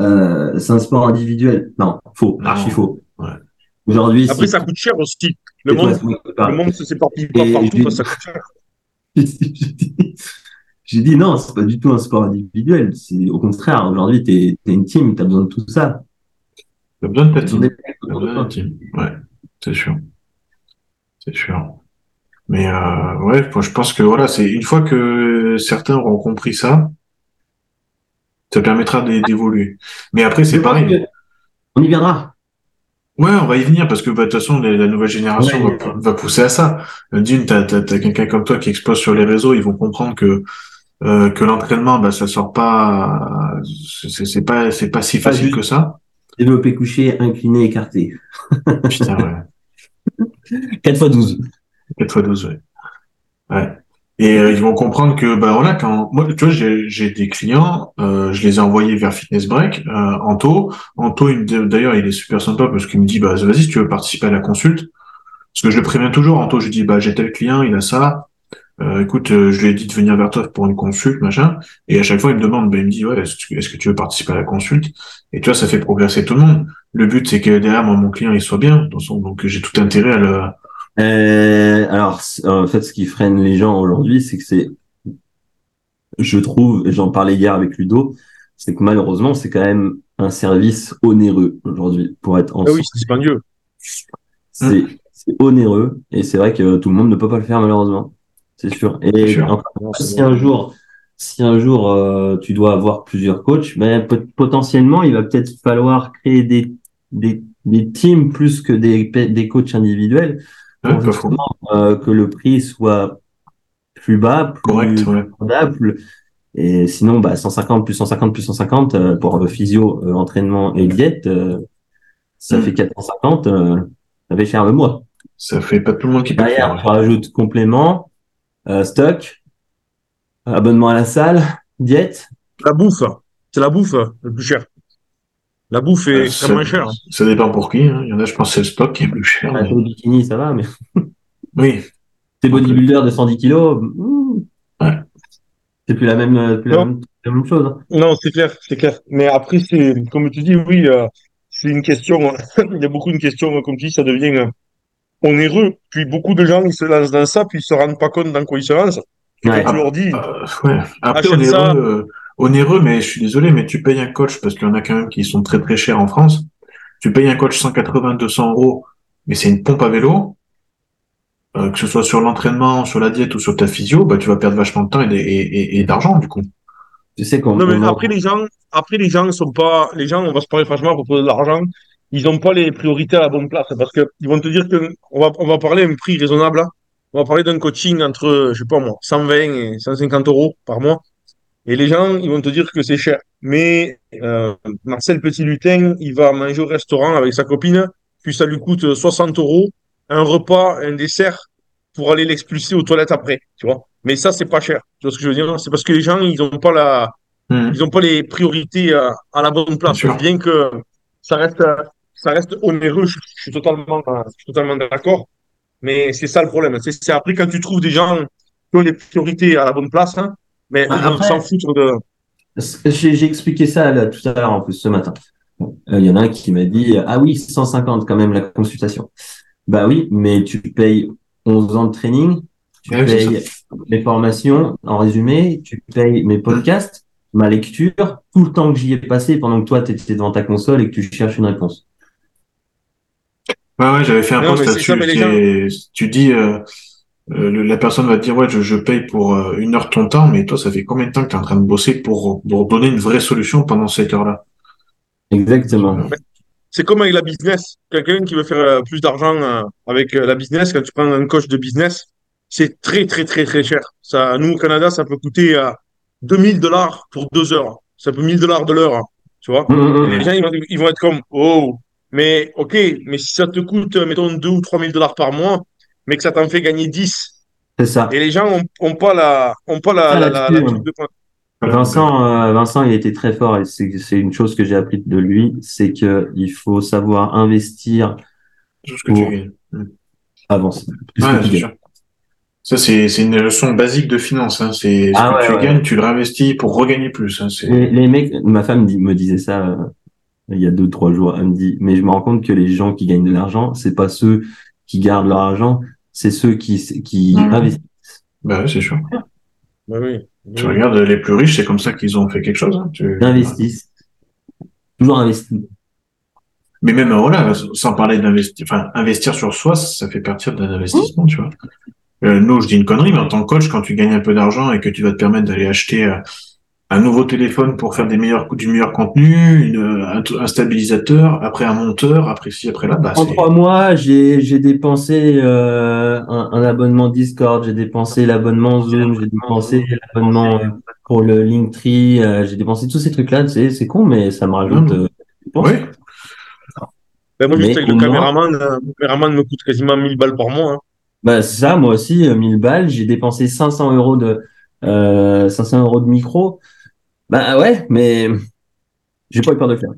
Speaker 3: euh, c'est un sport individuel. Non, faux,
Speaker 2: Non.
Speaker 3: archi faux.
Speaker 2: Ouais.
Speaker 3: Aujourd'hui,
Speaker 4: après, ça coûte cher aussi. Le monde, le monde se
Speaker 3: Et
Speaker 4: partout ça coûte cher.
Speaker 3: J'ai dit- non, c'est pas du tout un sport individuel. C'est au contraire. Aujourd'hui, t'es es une team, t'as besoin de tout ça.
Speaker 2: T'as besoin de team.
Speaker 3: besoin de.
Speaker 2: Ouais, c'est sûr. C'est sûr. Mais, euh, ouais, moi, je pense que voilà, c'est une fois que certains auront compris ça, ça permettra d'é- d'évoluer. Mais après, c'est pareil.
Speaker 3: On y viendra.
Speaker 2: Ouais, on va y venir parce que bah, de toute façon, la, la nouvelle génération
Speaker 3: Ouais.
Speaker 2: va, va pousser à ça. D'une, t'as as, quelqu'un comme toi qui explose sur les réseaux, ils vont comprendre que euh, que l'entraînement, bah, ça sort pas, c'est pas c'est pas si facile que ça.
Speaker 3: Développé couché, incliné, écarté.
Speaker 2: Putain, ouais.
Speaker 3: 4 x 12.
Speaker 2: 4 fois 12, ouais. Ouais. Et euh, ils vont comprendre que, bah voilà, quand moi, tu vois, j'ai des clients, euh, je les ai envoyés vers Fitness Break, euh, Anto. Anto, d'ailleurs, il est super sympa parce qu'il me dit, bah vas-y, si tu veux participer à la consulte. Parce que je le préviens toujours, Anto, je lui dis, bah j'ai tel client, il a ça. Euh, écoute, euh, je lui ai dit de venir vers toi pour une consulte, machin. Et à chaque fois, il me demande, bah, il me dit, ouais, est-ce que, tu veux participer à la consulte? Et tu vois, ça fait progresser tout le monde. Le but, c'est que derrière, moi, mon client, il soit bien. dans son- Donc, j'ai tout intérêt à le,
Speaker 3: Euh, alors, en fait, ce qui freine les gens aujourd'hui, c'est que c'est, je trouve, et j'en parlais hier avec Ludo, c'est que malheureusement, c'est quand même un service onéreux aujourd'hui pour être en
Speaker 4: Ah oui. C'est
Speaker 3: c'est onéreux et c'est vrai que tout le monde ne peut pas le faire malheureusement. C'est sûr. Et
Speaker 2: sûr.
Speaker 3: si un jour, si un jour euh, tu dois avoir plusieurs coachs, ben pot- potentiellement il va peut-être falloir créer des des des teams plus que des des coachs individuels
Speaker 2: Ouais,
Speaker 3: pour justement euh, que le prix soit plus bas, plus
Speaker 2: Correct, ouais.
Speaker 3: Et sinon, bah, 150 plus 150 plus 150 euh, pour physio, entraînement et diète, ça
Speaker 2: Mm.
Speaker 3: fait 450. euh, ça fait cher le mois.
Speaker 2: Ça fait pas tout le monde qui peut
Speaker 3: Derrière,
Speaker 2: faire.
Speaker 3: tu rajoutes complément, euh, stock, abonnement à la salle, diète.
Speaker 4: La bouffe, c'est la bouffe le plus cher. La bouffe est extrêmement
Speaker 2: ça,
Speaker 4: chère.
Speaker 2: ça dépend pour qui. Hein. Il y en a, je pense, c'est le stock qui est plus cher.
Speaker 3: Ah,
Speaker 2: mais-
Speaker 3: bikini, ça va, mais
Speaker 2: Oui,
Speaker 3: t'es bodybuilder de 110 kilos, hmm,
Speaker 2: Ouais.
Speaker 3: c'est plus la même, euh, plus la même, la même chose. hein.
Speaker 4: Non, c'est clair, c'est clair. Mais après, c'est, comme tu dis, oui, euh, c'est une question, il y a beaucoup de questions, comme tu dis, ça devient euh, onéreux. Puis beaucoup de gens, ils se lancent dans ça, puis ils se rendent pas compte dans quoi ils se lancent. Et
Speaker 3: Ouais.
Speaker 4: quand tu leur dis,
Speaker 2: Euh, ouais. Après,
Speaker 4: Achète
Speaker 2: onéreux,
Speaker 4: ça.
Speaker 2: euh, onéreux, mais je suis désolé, mais tu payes un coach parce qu'il y en a quand même qui sont très très chers en France. Tu payes un coach 180, 200 euros, mais c'est une pompe à vélo. Euh, que ce soit sur l'entraînement, sur la diète ou sur ta physio, bah tu vas perdre vachement de temps et, et, et- et d'argent du coup.
Speaker 3: Tu sais qu'on.
Speaker 4: Non, mais
Speaker 3: on-
Speaker 4: après, les gens, après, les gens sont pas, les gens, on va se parler franchement à propos de l'argent, ils ont pas les priorités à la bonne place. Parce que ils vont te dire que, on va, on va parler d'un prix raisonnable, là. On va parler d'un coaching entre, je sais pas moi, 120 et 150 euros par mois. Et les gens, ils vont te dire que c'est cher. Mais, euh, Marcel Petit-Lutin, il va manger au restaurant avec sa copine, puis ça lui coûte 60 euros, un repas, un dessert, pour aller l'expulser aux toilettes après, tu vois. Mais ça, c'est pas cher. Tu vois ce que je veux dire? C'est parce que les gens, ils ont pas la,
Speaker 2: Mhm.
Speaker 4: ils ont pas les priorités euh, à la bonne place.
Speaker 2: Bien
Speaker 4: que ça reste, euh, ça reste onéreux, je, je suis totalement, euh, je suis totalement d'accord. Mais c'est ça le problème. C'est après quand tu trouves des gens qui ont les priorités à la bonne place, hein, mais
Speaker 3: Ah,
Speaker 4: ils s'en foutre de.
Speaker 3: J'ai j'ai expliqué ça là, tout à l'heure en plus ce matin. Euh, Il y en a un qui m'a dit ah oui 150 quand même la consultation. Bah oui, mais tu payes 11 ans de training, tu
Speaker 2: Ouais,
Speaker 3: payes mes formations en résumé, tu payes mes podcasts, ma lecture, tout le temps que j'y ai passé pendant que toi tu étais devant ta console et que tu cherches une réponse.
Speaker 2: Ouais, ouais, j'avais fait un
Speaker 4: Non,
Speaker 2: post là-dessus. Tu dis, euh, euh, le- la personne va te dire, ouais, je, je paye pour euh, une heure de ton temps, mais toi, ça fait combien de temps que tu es en train de bosser pour, pour donner une vraie solution pendant cette heure-là?
Speaker 3: Exactement.
Speaker 4: C'est comme avec la business. Quelqu'un qui veut faire euh, plus d'argent euh, avec euh, la business, quand tu prends un coach de business, c'est très, très, très, très cher. Ça, nous, au Canada, ça peut coûter euh, 2000 dollars pour deux heures. Ça peut 1000 dollars de l'heure, hein, tu vois.
Speaker 3: Hum, hum.
Speaker 4: Et les gens, ils vont, ils vont être comme, oh, mais ok, mais si ça te coûte, mettons, 2 ou 3 000 dollars par mois, mais que ça t'en fait gagner 10,
Speaker 3: C'est ça.
Speaker 4: et les gens ont, ont pas la, ont pas la,
Speaker 3: Ça,
Speaker 4: la, la,
Speaker 3: là-dessus,
Speaker 4: la truc de point.
Speaker 3: Vincent, euh, Vincent, il était très fort et c'est une chose que j'ai appris de lui, c'est que il faut savoir investir
Speaker 2: C'est ce que tu
Speaker 3: Pour-
Speaker 2: Ouais,
Speaker 3: tu
Speaker 2: sûr. Ça, c'est, une leçon basique de finance, hein. C'est, ce
Speaker 3: Ah
Speaker 2: que
Speaker 3: ouais,
Speaker 2: tu
Speaker 3: ouais.
Speaker 2: gagnes, tu le réinvestis pour regagner plus, hein.
Speaker 3: Les, les mecs, ma femme dit- me disait ça euh, il y a deux trois jours. Elle me dit, mais je me rends compte que les gens qui gagnent de l'argent, c'est pas ceux qui gardent leur argent, c'est ceux qui qui
Speaker 2: Mhm.
Speaker 3: investissent.
Speaker 2: bah ouais, c'est sûr.
Speaker 4: Bah oui.
Speaker 2: Tu regardes les plus riches, c'est comme ça qu'ils ont fait quelque chose, hein. Tu-
Speaker 3: Investissent. Toujours investi.
Speaker 2: Mais même, euh, voilà, sans parler d'investir, enfin, investir sur soi, ça fait partir d'un investissement, tu vois. Euh, nous, je dis une connerie, mais en tant que coach, quand tu gagnes un peu d'argent et que tu vas te permettre d'aller acheter euh, un nouveau téléphone pour faire des meilleurs, du meilleur contenu, une, un, un stabilisateur, après un monteur, après ci, après là, bah,
Speaker 3: En trois mois, j'ai j'ai dépensé euh, un, un abonnement Discord, j'ai dépensé l'abonnement Zoom, j'ai dépensé l'abonnement euh, pour le Linktree, euh, j'ai dépensé tous ces trucs-là. C'est c'est con, mais ça me rajoute.
Speaker 2: Ouais,
Speaker 4: Ben, moi,
Speaker 3: Mais
Speaker 4: juste avec le caméraman, le caméraman me coûte quasiment 1000 balles par mois. hein.
Speaker 3: Bah c'est ça, moi aussi, euh, 1000 balles, j'ai dépensé 500 euros de euh, 500 euros de micro. Bah ouais, mais j'ai pas eu peur de le faire.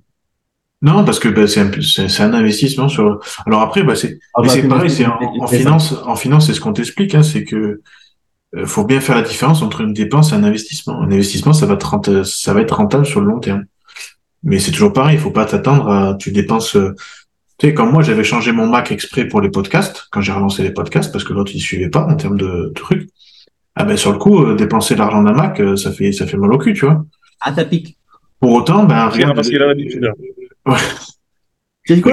Speaker 2: Non, parce que bah, c'est un, peu- c'est c'est un investissement sur. Alors après, bah, c'est
Speaker 3: Ah, bah,
Speaker 2: pareil, c'est en, finance. En finance, c'est ce qu'on t'explique, hein, c'est que euh, faut bien faire la différence entre une dépense et un investissement. Un investissement, ça va te renta- ça va être rentable sur le long terme. Mais c'est toujours pareil, il faut pas t'attendre à tu dépenses. euh, Tu sais, comme moi, j'avais changé mon Mac exprès pour les podcasts quand j'ai relancé les podcasts parce que l'autre il suivait pas en termes de trucs. Ah ben sur le coup, euh, dépenser l'argent d'un Mac, ça fait ça fait mal au cul, tu vois.
Speaker 3: Ah, ça pique.
Speaker 2: Pour autant, ben
Speaker 4: Parce qu'il a-
Speaker 2: regarde.
Speaker 4: parce qu'il a l'habitude.
Speaker 2: Ouais.
Speaker 3: Tu as dit quoi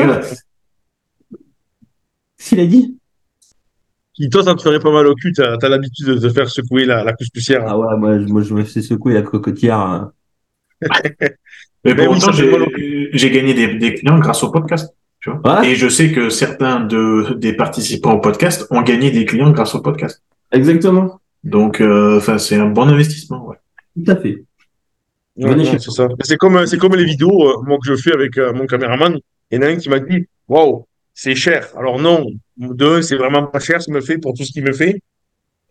Speaker 3: qu'il a dit
Speaker 4: Qui, toi, ça te ferait pas mal au cul, t'as as, l'habitude de te faire secouer la, la couche poussière.
Speaker 3: Ah ouais, moi, je- moi je me fais secouer la cocotière. hein.
Speaker 2: Mais pour autant, j'ai gagné des, des clients grâce au podcast. Tu vois.
Speaker 3: Ouais.
Speaker 2: Et je sais que certains de, des participants au podcast ont gagné des clients grâce au podcast.
Speaker 3: Exactement.
Speaker 2: Donc, euh, enfin, c'est un bon investissement. Ouais.
Speaker 3: Tout à fait.
Speaker 4: C'est ça. C'est comme, c'est comme les vidéos, euh, moi, que je fais avec euh, mon caméraman. Il y en a un qui m'a dit, waouh, c'est cher. Alors non, de un, c'est vraiment pas cher ce qu'il me fait pour tout ce qu'il me fait.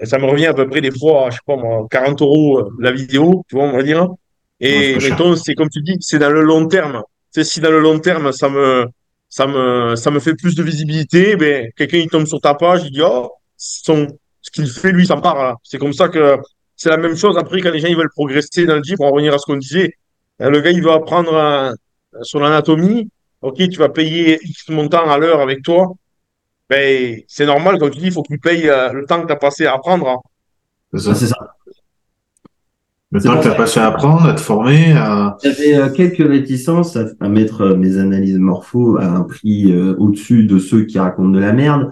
Speaker 4: Et ça me revient à peu près des fois, je sais pas moi, 40 euros euh, la vidéo, tu vois, on va dire.
Speaker 2: C'est
Speaker 4: Et mettons, c'est comme tu dis, c'est dans le long terme. Sais, si dans le long terme, ça me, ça me, ça me fait plus de visibilité, ben, quelqu'un, il tombe sur ta page, il dit, oh, son, ce qu'il fait, lui, ça me parle. C'est comme ça que c'est la même chose après quand les gens, ils veulent progresser dans le gym, pour en revenir à ce qu'on disait. Euh, Le gars, il veut apprendre euh, sur l'anatomie. OK, tu vas payer X montant à l'heure avec toi. Ben, c'est normal, comme tu dis, il faut qu'il paye euh, le temps que tu as passé à apprendre. hein.
Speaker 2: C'est ça.
Speaker 3: C'est ça.
Speaker 2: Le temps que tu as passé à apprendre, à te former, à.
Speaker 3: J'avais euh, quelques réticences à, à mettre euh, mes analyses morpho à un prix euh, au-dessus de ceux qui racontent de la merde.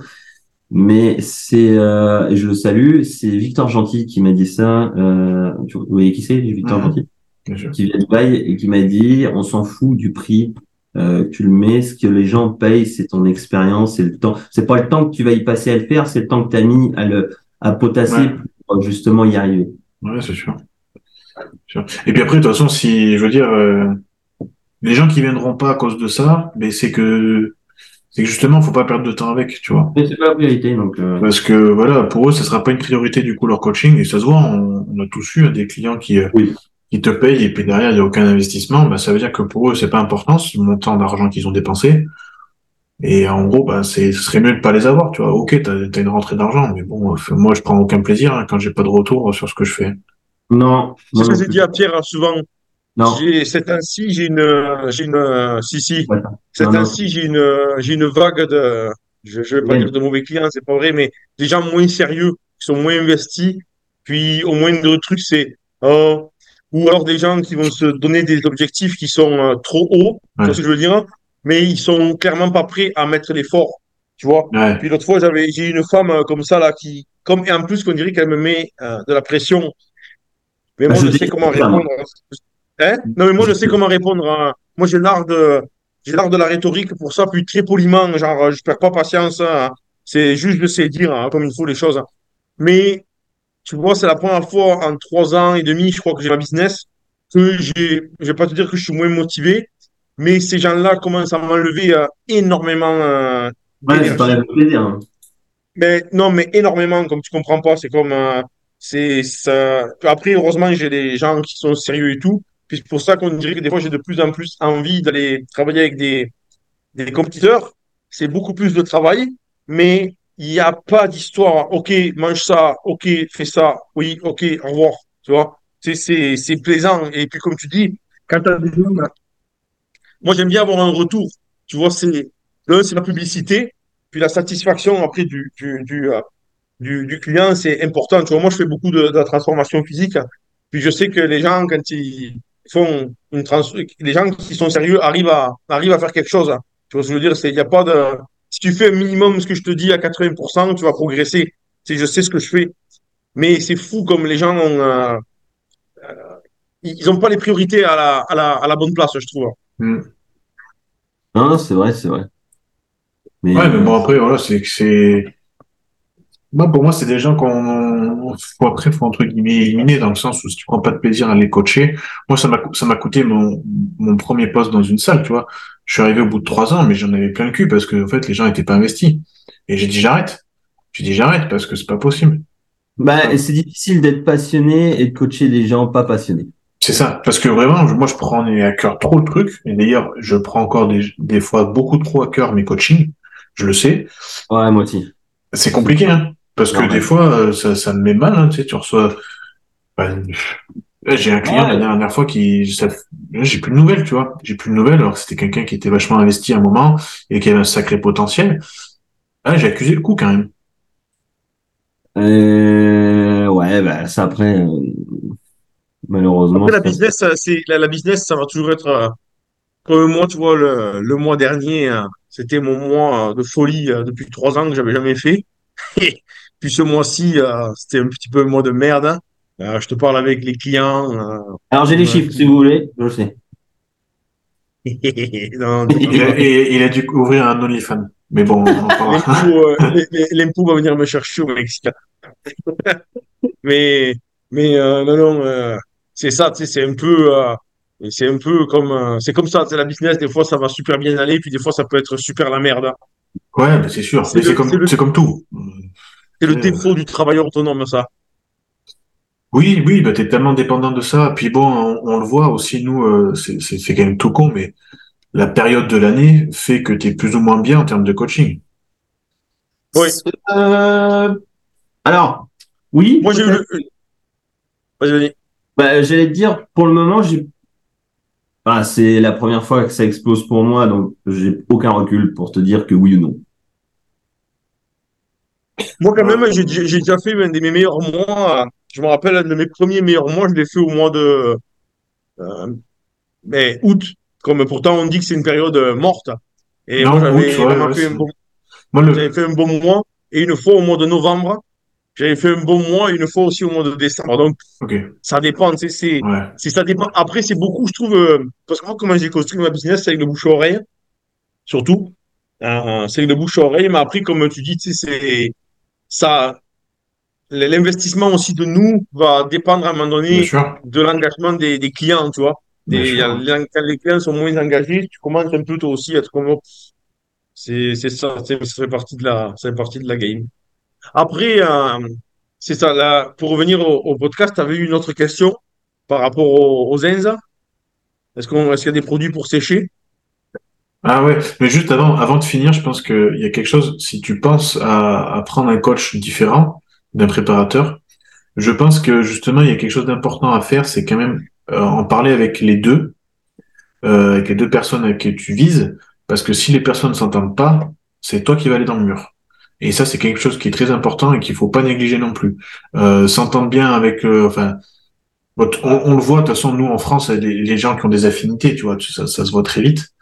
Speaker 3: Mais c'est, euh, et je le salue, c'est Victor Gentil qui m'a dit ça. Euh, tu- vous voyez qui c'est, Victor. Gentil
Speaker 2: Bien sûr.
Speaker 3: qui vient de Dubaï et qui m'a dit on s'en fout du prix euh, tu le mets ce que les gens payent c'est ton expérience c'est le temps c'est pas le temps que tu vas y passer à le faire c'est le temps que tu as mis à le à potasser
Speaker 2: Ouais.
Speaker 3: pour justement y arriver
Speaker 2: Ouais, c'est sûr. Sûr. Et puis après, de toute façon, si, je veux dire, euh, les gens qui viendront pas à cause de ça, mais c'est que, c'est que justement, faut pas perdre de temps avec, tu vois.
Speaker 3: mais c'est pas la priorité donc euh,
Speaker 2: Parce que voilà, pour eux, ça sera pas une priorité du coup leur coaching et ça se voit. On, on a tous eu des clients qui euh,
Speaker 3: Oui.
Speaker 2: qui te payent et puis derrière il y a aucun investissement. Bah, ça veut dire que pour eux c'est pas important ce montant d'argent qu'ils ont dépensé. Et en gros, bah c'est ce serait mieux de pas les avoir. Tu vois, ok, t'as as une rentrée d'argent, mais bon, euh, moi je prends aucun plaisir hein, quand j'ai pas de retour sur ce que je fais.
Speaker 3: non
Speaker 4: C'est ce que j'ai dit à Pierre souvent.
Speaker 3: Non
Speaker 4: J'ai, ces temps-ci, j'ai une, j'ai une, si, si,
Speaker 3: Ouais.
Speaker 4: ces
Speaker 3: Non, non.
Speaker 4: temps-ci, j'ai une, j'ai une vague de, je, je vais pas dire de mauvais clients, c'est pas vrai, mais des gens moins sérieux, qui sont moins investis, puis au moindre truc, c'est, oh, ou alors des gens qui vont se donner des objectifs qui sont euh, trop hauts,
Speaker 2: Ouais.
Speaker 4: ce que je veux dire, mais ils sont clairement pas prêts à mettre l'effort, tu vois.
Speaker 2: Ouais,
Speaker 4: Puis l'autre fois, j'avais, j'ai une femme euh, comme ça, là, qui, comme, et en plus, qu'on dirait qu'elle me met euh, de la pression. Mais
Speaker 3: Bah,
Speaker 4: moi,
Speaker 3: je
Speaker 4: je sais comment répondre. Hein? Non, mais moi, je sais comment répondre. à- Moi, j'ai l'art de, j'ai l'art de la rhétorique pour ça, puis très poliment, genre, euh, je perds pas patience. hein. C'est juste, je sais dire hein, comme il faut les choses. Mais, tu vois, c'est la première fois en trois ans et demi, je crois que j'ai ma business, que j'ai, je vais pas te dire que je suis moins motivé, mais ces gens-là commencent à m'enlever euh, énormément euh,
Speaker 3: ouais c'est pas plaisir hein.
Speaker 4: Mais non, mais énormément, comme tu comprends pas, c'est comme euh, c'est ça. Après, heureusement, j'ai des gens qui sont sérieux et tout. Puis c'est pour ça qu'on dirait que des fois, j'ai de plus en plus envie d'aller travailler avec des, des compétiteurs. C'est beaucoup plus de travail, mais il n'y a pas d'histoire. OK, mange ça. OK, fais ça. Oui, OK, au revoir. Tu vois, c'est plaisant. Et puis, comme tu dis, quand tu as des gens, moi, j'aime bien avoir un retour. Tu vois, c'est l'un, c'est la publicité, puis la satisfaction après du, euh, du, du client, c'est important. Tu vois, moi, je fais beaucoup de, de la transformation physique. Puis je sais que les gens, quand ils font une trans, les gens qui sont sérieux arrivent à, arrivent à faire quelque chose. Tu vois ce que je veux dire? C'est, il y a pas de, si tu fais un minimum ce que je te dis à 80%, tu vas progresser. Sais, je sais ce que je fais. Mais c'est fou comme les gens ont, euh, ils ont pas les priorités à la, à la, à la bonne place, je trouve.
Speaker 2: Mm.
Speaker 3: non non, c'est vrai c'est vrai mais,
Speaker 2: ouais, mais
Speaker 3: euh,
Speaker 2: bon après voilà, c'est que c'est. Moi, pour moi, c'est des gens qu'on faut après faut entre guillemets éliminer dans le sens où si tu prends pas de plaisir à les coacher, moi ça m'a ça m'a coûté mon mon premier poste dans une salle, tu vois. Je suis arrivé au bout de trois ans, mais j'en avais plein le cul parce que en fait les gens étaient pas investis. Et j'ai dit j'arrête. J'ai dit j'arrête parce que c'est pas possible.
Speaker 3: bah, c'est difficile d'être passionné et de coacher des gens pas passionnés
Speaker 2: C'est ça, parce que vraiment, moi je prends à cœur trop le truc. Et d'ailleurs, je prends encore des des fois beaucoup trop à cœur mes coachings. Je le sais.
Speaker 3: ouais moi aussi
Speaker 2: C'est compliqué, hein. Parce que
Speaker 3: mais-
Speaker 2: des fois, euh, ça, ça me met mal, hein, tu sais, tu reçois. Ben, là, j'ai un client
Speaker 3: Ouais.
Speaker 2: la dernière fois qui, ça, j'ai plus de nouvelles, tu vois. J'ai plus de nouvelles, alors que c'était quelqu'un qui était vachement investi à un moment et qui avait un sacré potentiel. Là, j'ai accusé le coup quand même.
Speaker 3: Euh, ouais, bah, ça après, euh, malheureusement.
Speaker 4: Après, la business, ça, c'est, la, la business, ça va toujours être, euh, comme moi, tu vois, le, le mois dernier, euh, c'était mon mois euh, de folie euh, depuis trois ans que j'avais jamais fait. Puis ce mois-ci, euh, c'était un petit peu un mois de merde. hein. Euh, je te parle avec les clients. euh,
Speaker 3: Alors, j'ai les chiffres, si vous voulez, je le sais.
Speaker 4: non,
Speaker 2: Il a, et, il a dû ouvrir un OnlyFans. Mais bon.
Speaker 4: L'impôt, euh, va venir me chercher au Mexique. mais mais euh, non, non, euh, c'est ça, tu sais, c'est un peu, euh, c'est un peu comme, euh, c'est comme ça, c'est la business. Des fois, ça va super bien aller, puis des fois, ça peut être super la merde. hein.
Speaker 2: Ouais, mais c'est sûr.
Speaker 4: C'est
Speaker 2: Mais c'est
Speaker 4: le- c'est
Speaker 2: comme,
Speaker 4: le-
Speaker 2: c'est comme tout.
Speaker 4: C'est le
Speaker 2: Ouais.
Speaker 4: défaut du travailleur autonome, ça.
Speaker 2: Oui, oui, bah t'es tellement dépendant de ça. Puis bon, on, on le voit aussi, nous, euh, c'est quand même tout con, mais la période de l'année fait que t'es plus ou moins bien en termes de coaching.
Speaker 4: Oui.
Speaker 3: Euh, alors, oui.
Speaker 4: Moi, j'ai eu le. Vas-y, vas-y.
Speaker 3: Bah, j'allais te dire, pour le moment, j'ai. Ah, c'est la première fois que ça explose pour moi, donc j'ai aucun recul pour te dire que oui ou non.
Speaker 4: Moi, quand même, j'ai déjà fait un de mes meilleurs mois. euh, Je me rappelle, un de mes premiers meilleurs mois, je l'ai fait au mois de euh, mais août. Comme pourtant, on dit que c'est une période euh, morte. Et
Speaker 2: Non,
Speaker 4: moi, j'avais
Speaker 2: ouais,
Speaker 4: fait bon,
Speaker 2: le,
Speaker 4: j'avais fait un bon mois. Et une fois, au mois de novembre, j'avais fait un bon mois une fois aussi au mois de décembre. Donc, ça dépend. C'est,
Speaker 2: Ouais.
Speaker 4: ça dépend. Après, c'est beaucoup, je trouve, euh, parce que moi, comment j'ai construit ma business, c'est avec le bouche à oreille, surtout. Euh, c'est avec le bouche à oreille. Mais après, comme tu dis, c'est ça. L'investissement aussi de nous va dépendre à un moment donné de l'engagement des, des clients, tu vois. Des, a- quand les clients sont moins engagés, tu commences un peu toi aussi à être comme, c'est, ça, ça fait partie de la, ça fait partie de la game. Après, euh, c'est ça, là, pour revenir au, au podcast, tu avais eu une autre question par rapport aux, aux. Est-ce qu'on, est-ce qu'il y a des produits pour sécher?
Speaker 2: Ah ouais, mais juste avant, avant de finir, je pense qu'il y a quelque chose, si tu penses à, à prendre un coach différent d'un préparateur, je pense que justement, il y a quelque chose d'important à faire, c'est quand même euh, en parler avec les deux, euh, avec les deux personnes avec qui tu vises, parce que si les personnes ne s'entendent pas, c'est toi qui vas aller dans le mur. Et ça, c'est quelque chose qui est très important et qu'il faut pas négliger non plus. Euh, s'entendre bien avec, euh, enfin, on, le voit de toute façon, nous en France, les, les gens qui ont des affinités, tu vois, ça, ça se voit très vite.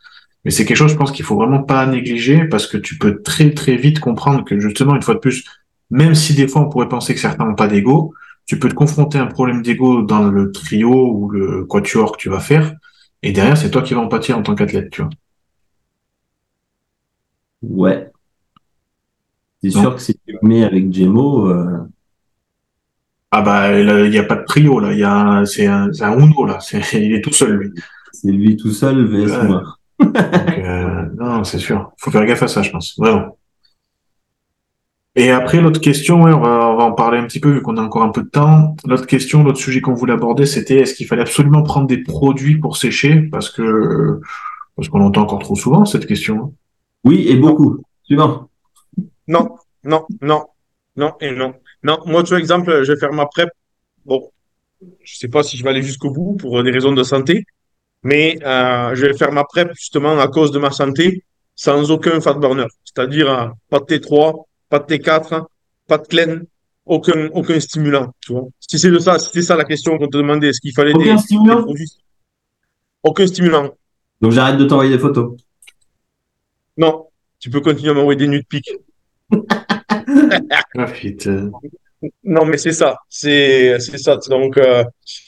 Speaker 2: Mais c'est quelque chose, je pense, qu'il faut vraiment pas négliger parce que tu peux très très vite comprendre que justement, une fois de plus, même si des fois on pourrait penser que certains n'ont pas d'ego, tu peux te confronter à un problème d'ego dans le trio ou le quatuor que tu vas faire, et derrière, c'est toi qui vas en pâtir en tant qu'athlète, tu vois.
Speaker 3: Ouais. C'est sûr que si tu mets avec Gemo, euh,
Speaker 2: Ah bah, il n'y a pas de trio, là, il y a c'est un, un Uno, là, il est tout seul, lui.
Speaker 3: c'est lui tout seul vs moi.
Speaker 2: Donc, euh, non, c'est sûr. Faut faire gaffe à ça, je pense. Vraiment. Et après, l'autre question, ouais, on va, on va en parler un petit peu vu qu'on a encore un peu de temps. L'autre question, l'autre sujet qu'on voulait aborder, c'était est-ce qu'il fallait absolument prendre des produits pour sécher? Parce que, parce qu'on l'entend encore trop souvent, cette question.
Speaker 3: Oui, et beaucoup. Suivant.
Speaker 4: Non, non, non, non et non. Non, moi, tu vois, exemple, je vais faire ma prep. Bon, je sais pas si je vais aller jusqu'au bout pour des raisons de santé, mais euh, je vais faire ma prep justement à cause de ma santé sans aucun fat burner. C'est-à-dire euh, pas de T3, pas de T4, pas de clen, aucun, aucun stimulant, tu vois. Si c'est de ça, si c'est ça la question qu'on te demandait, est-ce qu'il fallait
Speaker 3: Aucun
Speaker 4: des
Speaker 3: stimulant
Speaker 4: produits? Aucun stimulant.
Speaker 3: Donc j'arrête de t'envoyer des photos.
Speaker 4: Non. Tu peux continuer à m'envoyer des nudes pics.
Speaker 2: Ah, putain.
Speaker 4: Non, mais c'est ça, c'est ça. Donc, euh,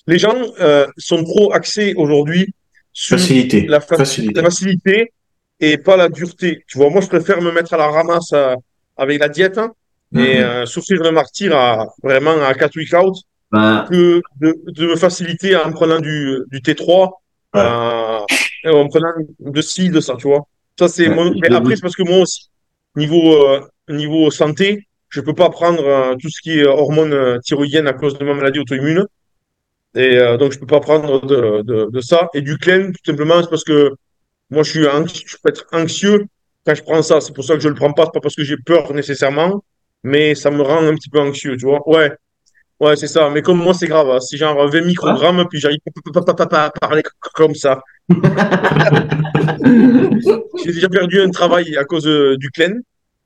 Speaker 4: les gens euh, sont trop axés aujourd'hui
Speaker 2: Facilité.
Speaker 4: la, fa-
Speaker 2: Facilité.
Speaker 4: la facilité et pas la dureté. Tu vois, moi, je préfère me mettre à la ramasse euh, avec la diète hein, et
Speaker 2: Mhm.
Speaker 4: euh, souffrir le martyr à vraiment à 4 week out
Speaker 3: Bah,
Speaker 4: que de, de me faciliter en prenant du, du T3,
Speaker 2: Ouais.
Speaker 4: euh, et en prenant de ci, de ça, tu vois. Ça, c'est
Speaker 3: Ouais,
Speaker 4: Mais après, c'est parce que moi aussi, niveau, euh, niveau santé, je peux pas prendre euh, tout ce qui est hormones euh, thyroïdiennes à cause de ma maladie auto-immune. Et euh, donc, je peux pas prendre de, de, de ça. Et du clen, tout simplement, c'est parce que moi, je suis anx- je peux être anxieux quand je prends ça. C'est pour ça que je le prends pas. C'est pas parce que j'ai peur nécessairement, mais ça me rend un petit peu anxieux, tu vois. Ouais, ouais, c'est ça. Mais comme moi, c'est grave. hein. C'est genre 20 microgrammes, puis j'arrive pas, à parler comme ça. J'ai déjà perdu un travail à cause euh, du clen.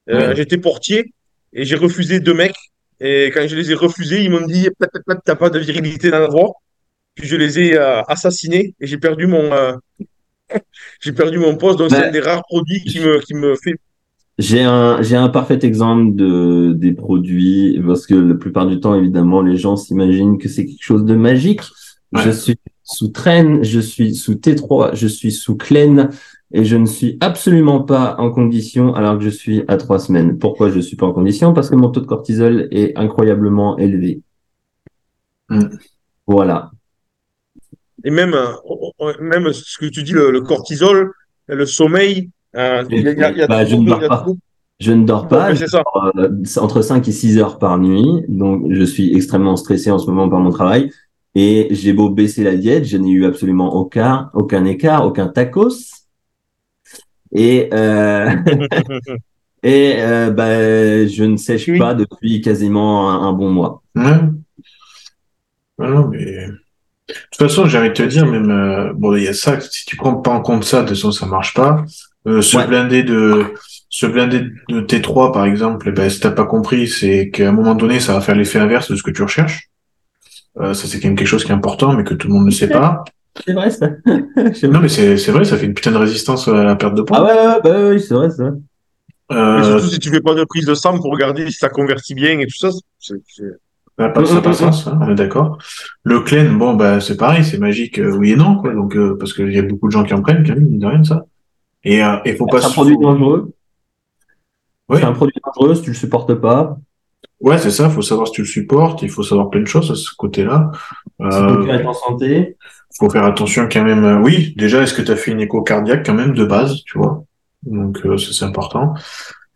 Speaker 4: Euh,
Speaker 2: Ouais.
Speaker 4: J'étais portier et j'ai refusé deux mecs. Et quand je les ai refusés, ils m'ont dit T'as pas de virilité dans la voix. Puis je les ai euh, assassinés et j'ai perdu mon euh, j'ai perdu mon poste. Donc c'est un des rares produits qui me qui me fait.
Speaker 3: J'ai un, j'ai un parfait exemple de, des produits, parce que la plupart du temps, évidemment, les gens s'imaginent que c'est quelque chose de magique.
Speaker 2: Ouais.
Speaker 3: Je suis sous traîne, je suis sous T3, je suis sous Clen, et je ne suis absolument pas en condition alors que je suis à trois semaines. Pourquoi je suis pas en condition? Parce que mon taux de cortisol est incroyablement élevé.
Speaker 2: Mm.
Speaker 3: Voilà.
Speaker 4: Et même euh, même ce que tu dis le, le cortisol, le sommeil. euh, Il y a, y a-
Speaker 3: Bah, je ne dors pas. Je ne dors pas. je dors, euh, entre 5 et 6 heures par nuit. Donc, je suis extrêmement stressé en ce moment par mon travail. Et j'ai beau baisser la diète, je n'ai eu absolument aucun, aucun écart, aucun tacos. Et, euh, et euh, bah, je ne sèche
Speaker 4: Oui.
Speaker 3: pas depuis quasiment un, un bon mois.
Speaker 2: Ouais. Ouais, non, mais de toute façon, j'ai envie de te dire, même euh, bon, il y a ça. Si tu prends pas en compte ça, de toute façon, ça marche pas. Euh, se
Speaker 3: Ouais.
Speaker 2: blinder de se blinder de T3, par exemple, eh ben, si t'as pas compris, c'est qu'à un moment donné, ça va faire l'effet inverse de ce que tu recherches. Euh, ça, c'est quand même quelque chose qui est important, mais que tout le monde ne sait pas.
Speaker 3: C'est vrai, ça.
Speaker 2: Non, mais c'est c'est vrai, ça fait une putain de résistance à la perte de poids.
Speaker 3: ah ouais, ouais, ouais, bah oui, c'est vrai.
Speaker 4: Mais
Speaker 2: Euh,
Speaker 4: surtout si tu fais pas de prise de sang pour regarder si ça convertit bien et tout ça. c'est- c'est-
Speaker 2: ça n'a pas, ça n'a pas de sens, hein, on est d'accord. Le clen, bon, bah, c'est pareil, c'est magique, euh, oui et non, quoi. Donc, euh, parce qu'il y a beaucoup de gens qui en prennent, quand même, mine de rien, ça. Et, euh, et faut pas
Speaker 3: C'est un produit dangereux.
Speaker 2: Ouais.
Speaker 3: C'est un produit dangereux si tu le supportes pas.
Speaker 2: Ouais, c'est ça, faut savoir si tu le supportes, il faut savoir plein de choses à ce côté-là.
Speaker 3: Si
Speaker 2: Euh,
Speaker 3: est en santé.
Speaker 2: Faut faire attention quand même. euh, Oui, déjà, est-ce que tu as fait une écho cardiaque quand même de base, tu vois? Donc euh, ça c'est important.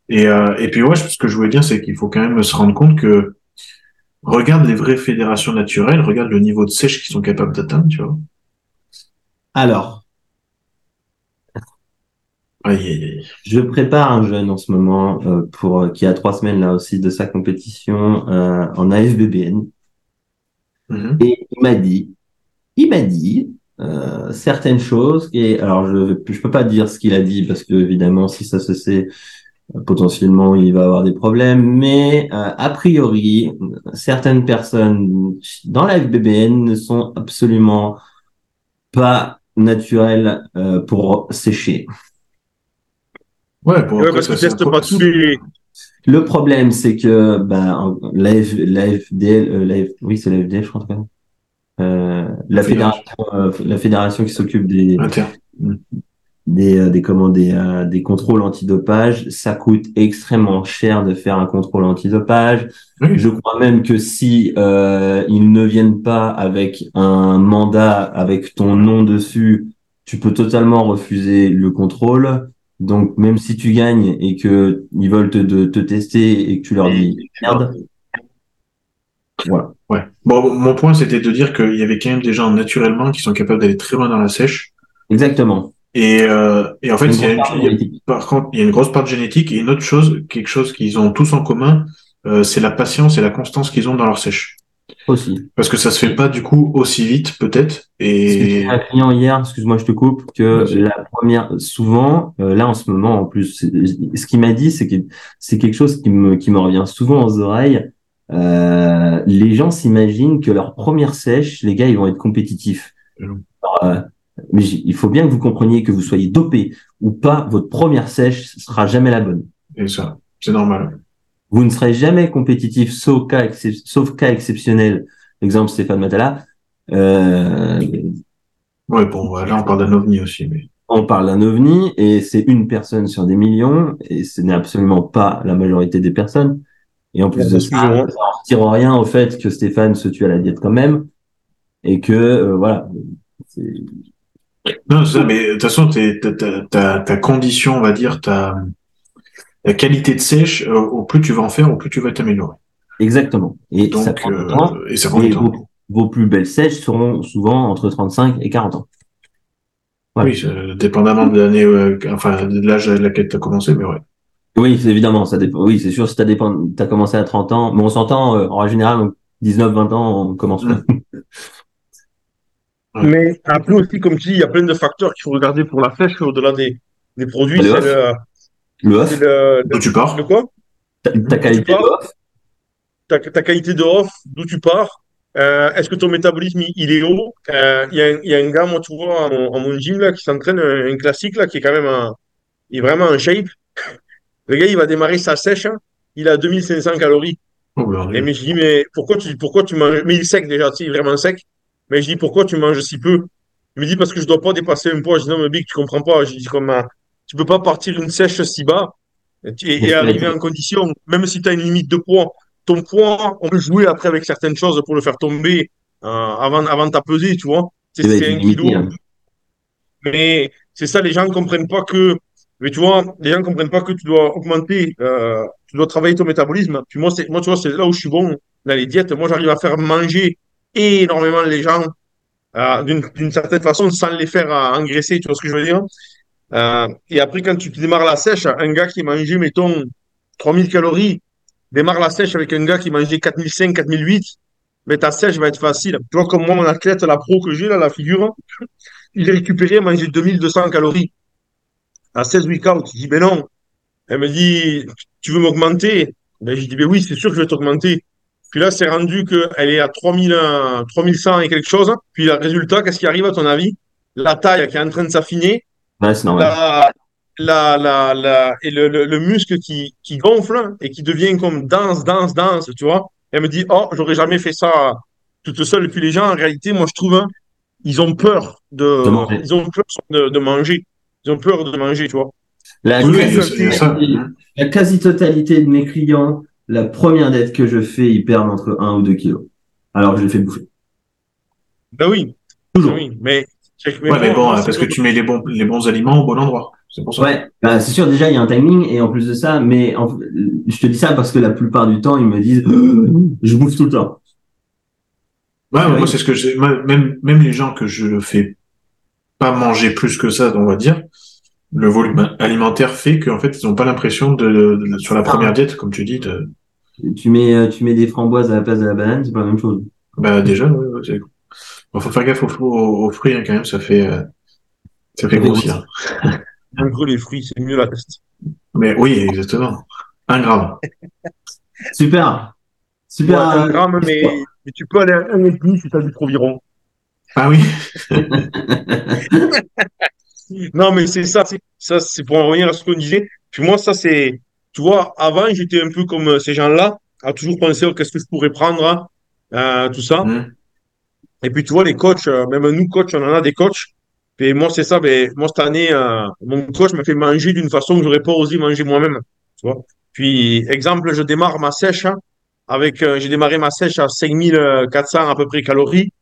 Speaker 2: Et euh, et puis ouais, ce que je voulais dire, c'est qu'il faut quand même se rendre compte que regarde les vraies fédérations naturelles, regarde le niveau de sèche qu'ils sont capables d'atteindre, tu vois.
Speaker 3: Alors,
Speaker 2: Aïe aïe aïe.
Speaker 3: je prépare un jeune en ce moment euh, pour qui a trois semaines là aussi de sa compétition en AFBBN.
Speaker 2: Mhm.
Speaker 3: Et il m'a dit, il m'a dit euh, certaines choses. Et alors, je je peux pas dire ce qu'il a dit parce que évidemment, si ça se sait, euh, potentiellement, il va avoir des problèmes. Mais euh, a priori, certaines personnes dans la FBBN ne sont absolument pas naturelles euh, pour sécher.
Speaker 2: Ouais, bon,
Speaker 4: Ouais, parce testent
Speaker 2: un
Speaker 4: pas tous les.
Speaker 3: Le problème, c'est que ben, l'AF, l'AFDL, euh, l'AF oui, c'est l'AFDL, je crois. Euh, la
Speaker 2: Fédération.
Speaker 3: euh, la fédération qui s'occupe des,
Speaker 2: Inter.
Speaker 3: des, euh, des, comment, des, euh, des contrôles antidopage, ça coûte extrêmement cher de faire un contrôle antidopage.
Speaker 2: Oui.
Speaker 3: Je crois même que si euh, ils ne viennent pas avec un mandat avec ton nom dessus, tu peux totalement refuser le contrôle. Donc même si tu gagnes et que ils veulent te, de- te tester et que tu leur dis merde, voilà.
Speaker 2: Ouais. Bon, mon point, c'était de dire qu'il y avait quand même des gens naturellement qui sont capables d'aller très loin dans la sèche.
Speaker 3: Exactement.
Speaker 2: Et, euh, et en fait, il y a une- il y a- par contre, il y a une grosse part de génétique et une autre chose, quelque chose qu'ils ont tous en commun, euh, c'est la patience et la constance qu'ils ont dans leur sèche.
Speaker 3: aussi.
Speaker 2: Parce que ça se fait pas du coup aussi vite, peut-être. Et
Speaker 3: un client hier, excuse-moi, je te coupe, que la première, souvent, euh, là en ce moment en plus, ce qu'il m'a dit, c'est que c'est quelque chose qui me qui me revient souvent aux oreilles. Euh, les gens s'imaginent que leur première sèche, les gars, ils vont être compétitifs.
Speaker 2: Non.
Speaker 3: Alors, euh, mais il faut bien que vous compreniez que vous soyez dopé ou pas, votre première sèche sera jamais la bonne.
Speaker 2: et ça, c'est normal.
Speaker 3: Vous ne serez jamais compétitif, sauf cas, excep- sauf cas exceptionnel. Exemple, Stéphane Matala. Euh,
Speaker 2: Ouais, bon, là, on parle d'un ovni aussi, mais
Speaker 3: on parle d'un ovni et c'est une personne sur des millions et ce n'est absolument pas la majorité des personnes. Et en plus de ça,
Speaker 4: Excusez-moi.
Speaker 3: ça ne retire rien au fait que Stéphane se tue à la diète quand même et que euh, voilà.
Speaker 2: Non, c'est ça. Mais de toute façon, ta, condition, on va dire, ta, ta qualité de sèche, euh, au plus tu vas en faire, au plus tu vas t'améliorer.
Speaker 3: Exactement. Et ça prend du temps.
Speaker 2: euh, et ça prend
Speaker 3: Et
Speaker 2: du temps.
Speaker 3: vos, vos plus belles sèches seront souvent entre 35 et 40 ans. Voilà.
Speaker 2: Oui, euh, dépendamment de l'année, euh, enfin, de l'âge à laquelle tu as commencé, mais ouais.
Speaker 3: Oui, évidemment, ça dépend. Oui, c'est sûr, si t'as dépend... as commencé à 30 ans, mais on s'entend, euh, en général, donc 19, 20 ans, on commence.
Speaker 2: Mm.
Speaker 4: Mais après aussi, comme tu dis, il y a plein de facteurs qu'il faut regarder pour la sèche au-delà des, des produits.
Speaker 3: Le
Speaker 4: C'est
Speaker 3: off.
Speaker 4: le,
Speaker 3: Le
Speaker 4: c'est
Speaker 3: off,
Speaker 4: le,
Speaker 2: D'où tu pars
Speaker 4: le quoi?
Speaker 3: ta, ta qualité de off,
Speaker 4: ta, ta qualité de off, d'où tu pars, euh, est-ce que ton métabolisme il, est haut? Euh, Il y, a un- il y a un gars, moi, tu vois, en, en mon gym là, qui s'entraîne, un, un classique là, qui est quand même un, il est vraiment en shape. Le gars, il va démarrer sa sèche, hein, il a 2500 calories.
Speaker 2: Oh, ben,
Speaker 4: Et mais je dis, mais pourquoi tu, pourquoi tu manges Mais il est sec déjà, tu sais, il est vraiment sec. Mais je dis, pourquoi tu manges si peu? Il me dit, parce que je dois pas dépasser un poids. Je dis, non, mais Big, tu comprends pas. Je dis, comment Tu peux pas partir une sèche si bas et, arriver en condition, même si tu as une limite de poids. Ton poids, on peut jouer après avec certaines choses pour le faire tomber euh, avant, avant de t'apeser, tu vois. C'est un kilo.
Speaker 3: hein.
Speaker 4: Mais c'est ça, les gens ne comprennent pas que. Mais tu vois, les gens ne comprennent pas que tu dois augmenter, euh, tu dois travailler ton métabolisme. Puis moi, moi, tu vois, c'est là où je suis bon dans les diètes. Moi, j'arrive à faire manger énormément les gens euh, d'une, certaine façon sans les faire euh, engraisser. Tu vois ce que je veux dire? Et après, quand tu démarres la sèche, un gars qui mangeait, mettons, 3000 calories, démarre la sèche avec un gars qui mangeait 4005, 4008, mais ta sèche va être facile. Tu vois, comme moi, mon athlète, la pro que j'ai, là, la figure, il à manger 2200 calories à 16 week out. Je dis, ben non. Elle me dit, tu veux m'augmenter? Ben, je dis, ben oui, c'est sûr que je vais t'augmenter. Puis là, c'est rendu qu'elle est à 3000, euh, 3100 et quelque chose. Puis le résultat, qu'est-ce qui arrive à ton avis? La taille qui est en train de s'affiner.
Speaker 3: Ouais, c'est normal.
Speaker 4: T'as la, la, la, et le, le, le muscle qui, qui gonfle et qui devient comme danse, danse, danse, tu vois. Elle me dit, oh, j'aurais jamais fait ça toute seule. Et puis les gens, en réalité, moi, je trouve, hein, ils ont peur de,
Speaker 3: De manger.
Speaker 4: ils ont peur de, de manger. Ils ont peur de manger, tu vois.
Speaker 3: La,
Speaker 2: Oui,
Speaker 3: quasi-totalité de mes clients, la première dette que je fais, ils perdent entre 1 ou 2 kilos. Alors que je les fais bouffer.
Speaker 4: Ben oui,
Speaker 3: Toujours.
Speaker 4: oui, mais, mais
Speaker 2: Ouais, mais
Speaker 4: bon,
Speaker 2: bon,
Speaker 4: moi,
Speaker 2: euh, parce que tu mets les bons, les bons aliments au bon endroit. C'est pour ça.
Speaker 3: Ouais, bah, c'est sûr, déjà, il y a un timing, et en plus de ça, mais en- je te dis ça parce que la plupart du temps, ils me disent, je bouffe tout le temps.
Speaker 2: Ouais,
Speaker 3: Oui.
Speaker 2: moi, c'est ce que j'ai, même, même les gens que je fais pas manger plus que ça, on va dire, le volume alimentaire fait qu'en fait, ils ont pas l'impression de, de- sur la
Speaker 3: Ah.
Speaker 2: première diète, comme tu dis, de,
Speaker 3: Tu mets, euh, tu mets des framboises à la place de la banane, c'est pas la même chose.
Speaker 2: bah, déjà, ouais, ouais, c'est, bon, faut faire gaffe aux, aux, aux fruits, hein, quand même, ça fait, euh, ça fait grossir.
Speaker 4: En gros, les fruits, c'est mieux la test.
Speaker 2: Mais oui, exactement. Un gramme.
Speaker 3: Super. Super.
Speaker 4: Ouais, un
Speaker 3: euh,
Speaker 4: gramme, mais, mais tu peux aller à un et demi si tu as du Proviron.
Speaker 2: Ah oui.
Speaker 4: Non, mais c'est ça, c'est- ça, c'est pour en revenir à ce qu'on disait. Puis moi, ça, c'est, tu vois, avant, j'étais un peu comme euh, ces gens-là, à toujours penser, oh, qu'est-ce que je pourrais prendre, hein, euh, tout ça.
Speaker 2: Mmh.
Speaker 4: Et puis, tu vois, les coachs, euh, même nous, coachs, on en a des coachs. Et moi, c'est ça, mais moi, cette année, euh, mon coach m'a fait manger d'une façon que j'aurais pas osé manger moi-même, tu vois. Puis, exemple, je démarre ma sèche, hein, avec, j'ai démarré ma sèche à 5400 à peu près calories,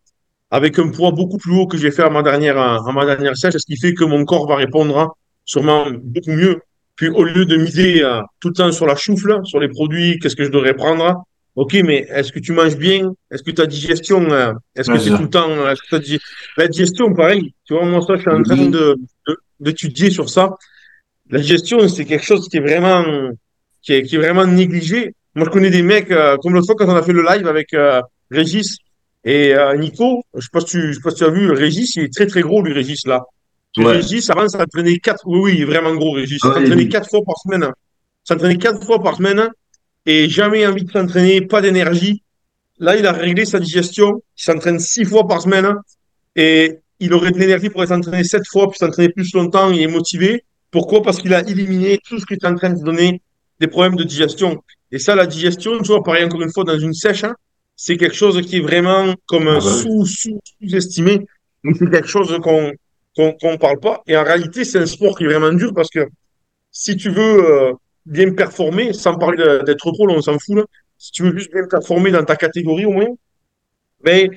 Speaker 4: avec un poids beaucoup plus haut que j'ai fait à ma dernière, à ma dernière sèche, ce qui fait que mon corps va répondre sûrement beaucoup mieux. Puis, au lieu de miser euh, tout le temps sur la choufle, sur les produits, qu'est-ce que je devrais prendre, Ok, mais est-ce que tu manges bien? Est-ce que ta digestion, euh, est-ce que c'est tout le temps, euh, que la digestion, pareil. Tu vois, moi, ça, je suis en train de, d'étudier sur ça. La digestion, c'est quelque chose qui est vraiment, qui est, qui est vraiment négligé. Moi, je connais des mecs, comme l'autre fois quand on a fait le live avec Régis et euh, Nico. Je sais pas si tu, je sais pas si tu as vu, Régis, il est très, très gros, lui, Régis, là.
Speaker 3: Ouais.
Speaker 4: Régis, avant, s'entraînait quatre, oui, oui, vraiment gros, Régis.
Speaker 3: Ah
Speaker 4: S'entraînait quatre fois par semaine. S'entraînait quatre fois par semaine et jamais envie de s'entraîner, pas d'énergie. Là, il a réglé sa digestion. Il s'entraîne six fois par semaine et il aurait de l'énergie pour s'entraîner sept fois, puis s'entraîner plus longtemps. Il est motivé. Pourquoi? Parce qu'il a éliminé tout ce qui est en train de donner des problèmes de digestion. Et ça, la digestion, tu vois, pareil, encore une fois, dans une sèche, hein, c'est quelque chose qui est vraiment comme
Speaker 2: Ah
Speaker 4: un
Speaker 2: bah
Speaker 4: sous, sous, sous-estimé. Mais c'est quelque chose qu'on qu'on qu'on parle pas. Et en réalité, c'est un sport qui est vraiment dur parce que si tu veux euh, bien performer, sans parler de- d'être pro, là, on s'en fout, là, si tu veux juste bien performer dans ta catégorie au moins, mais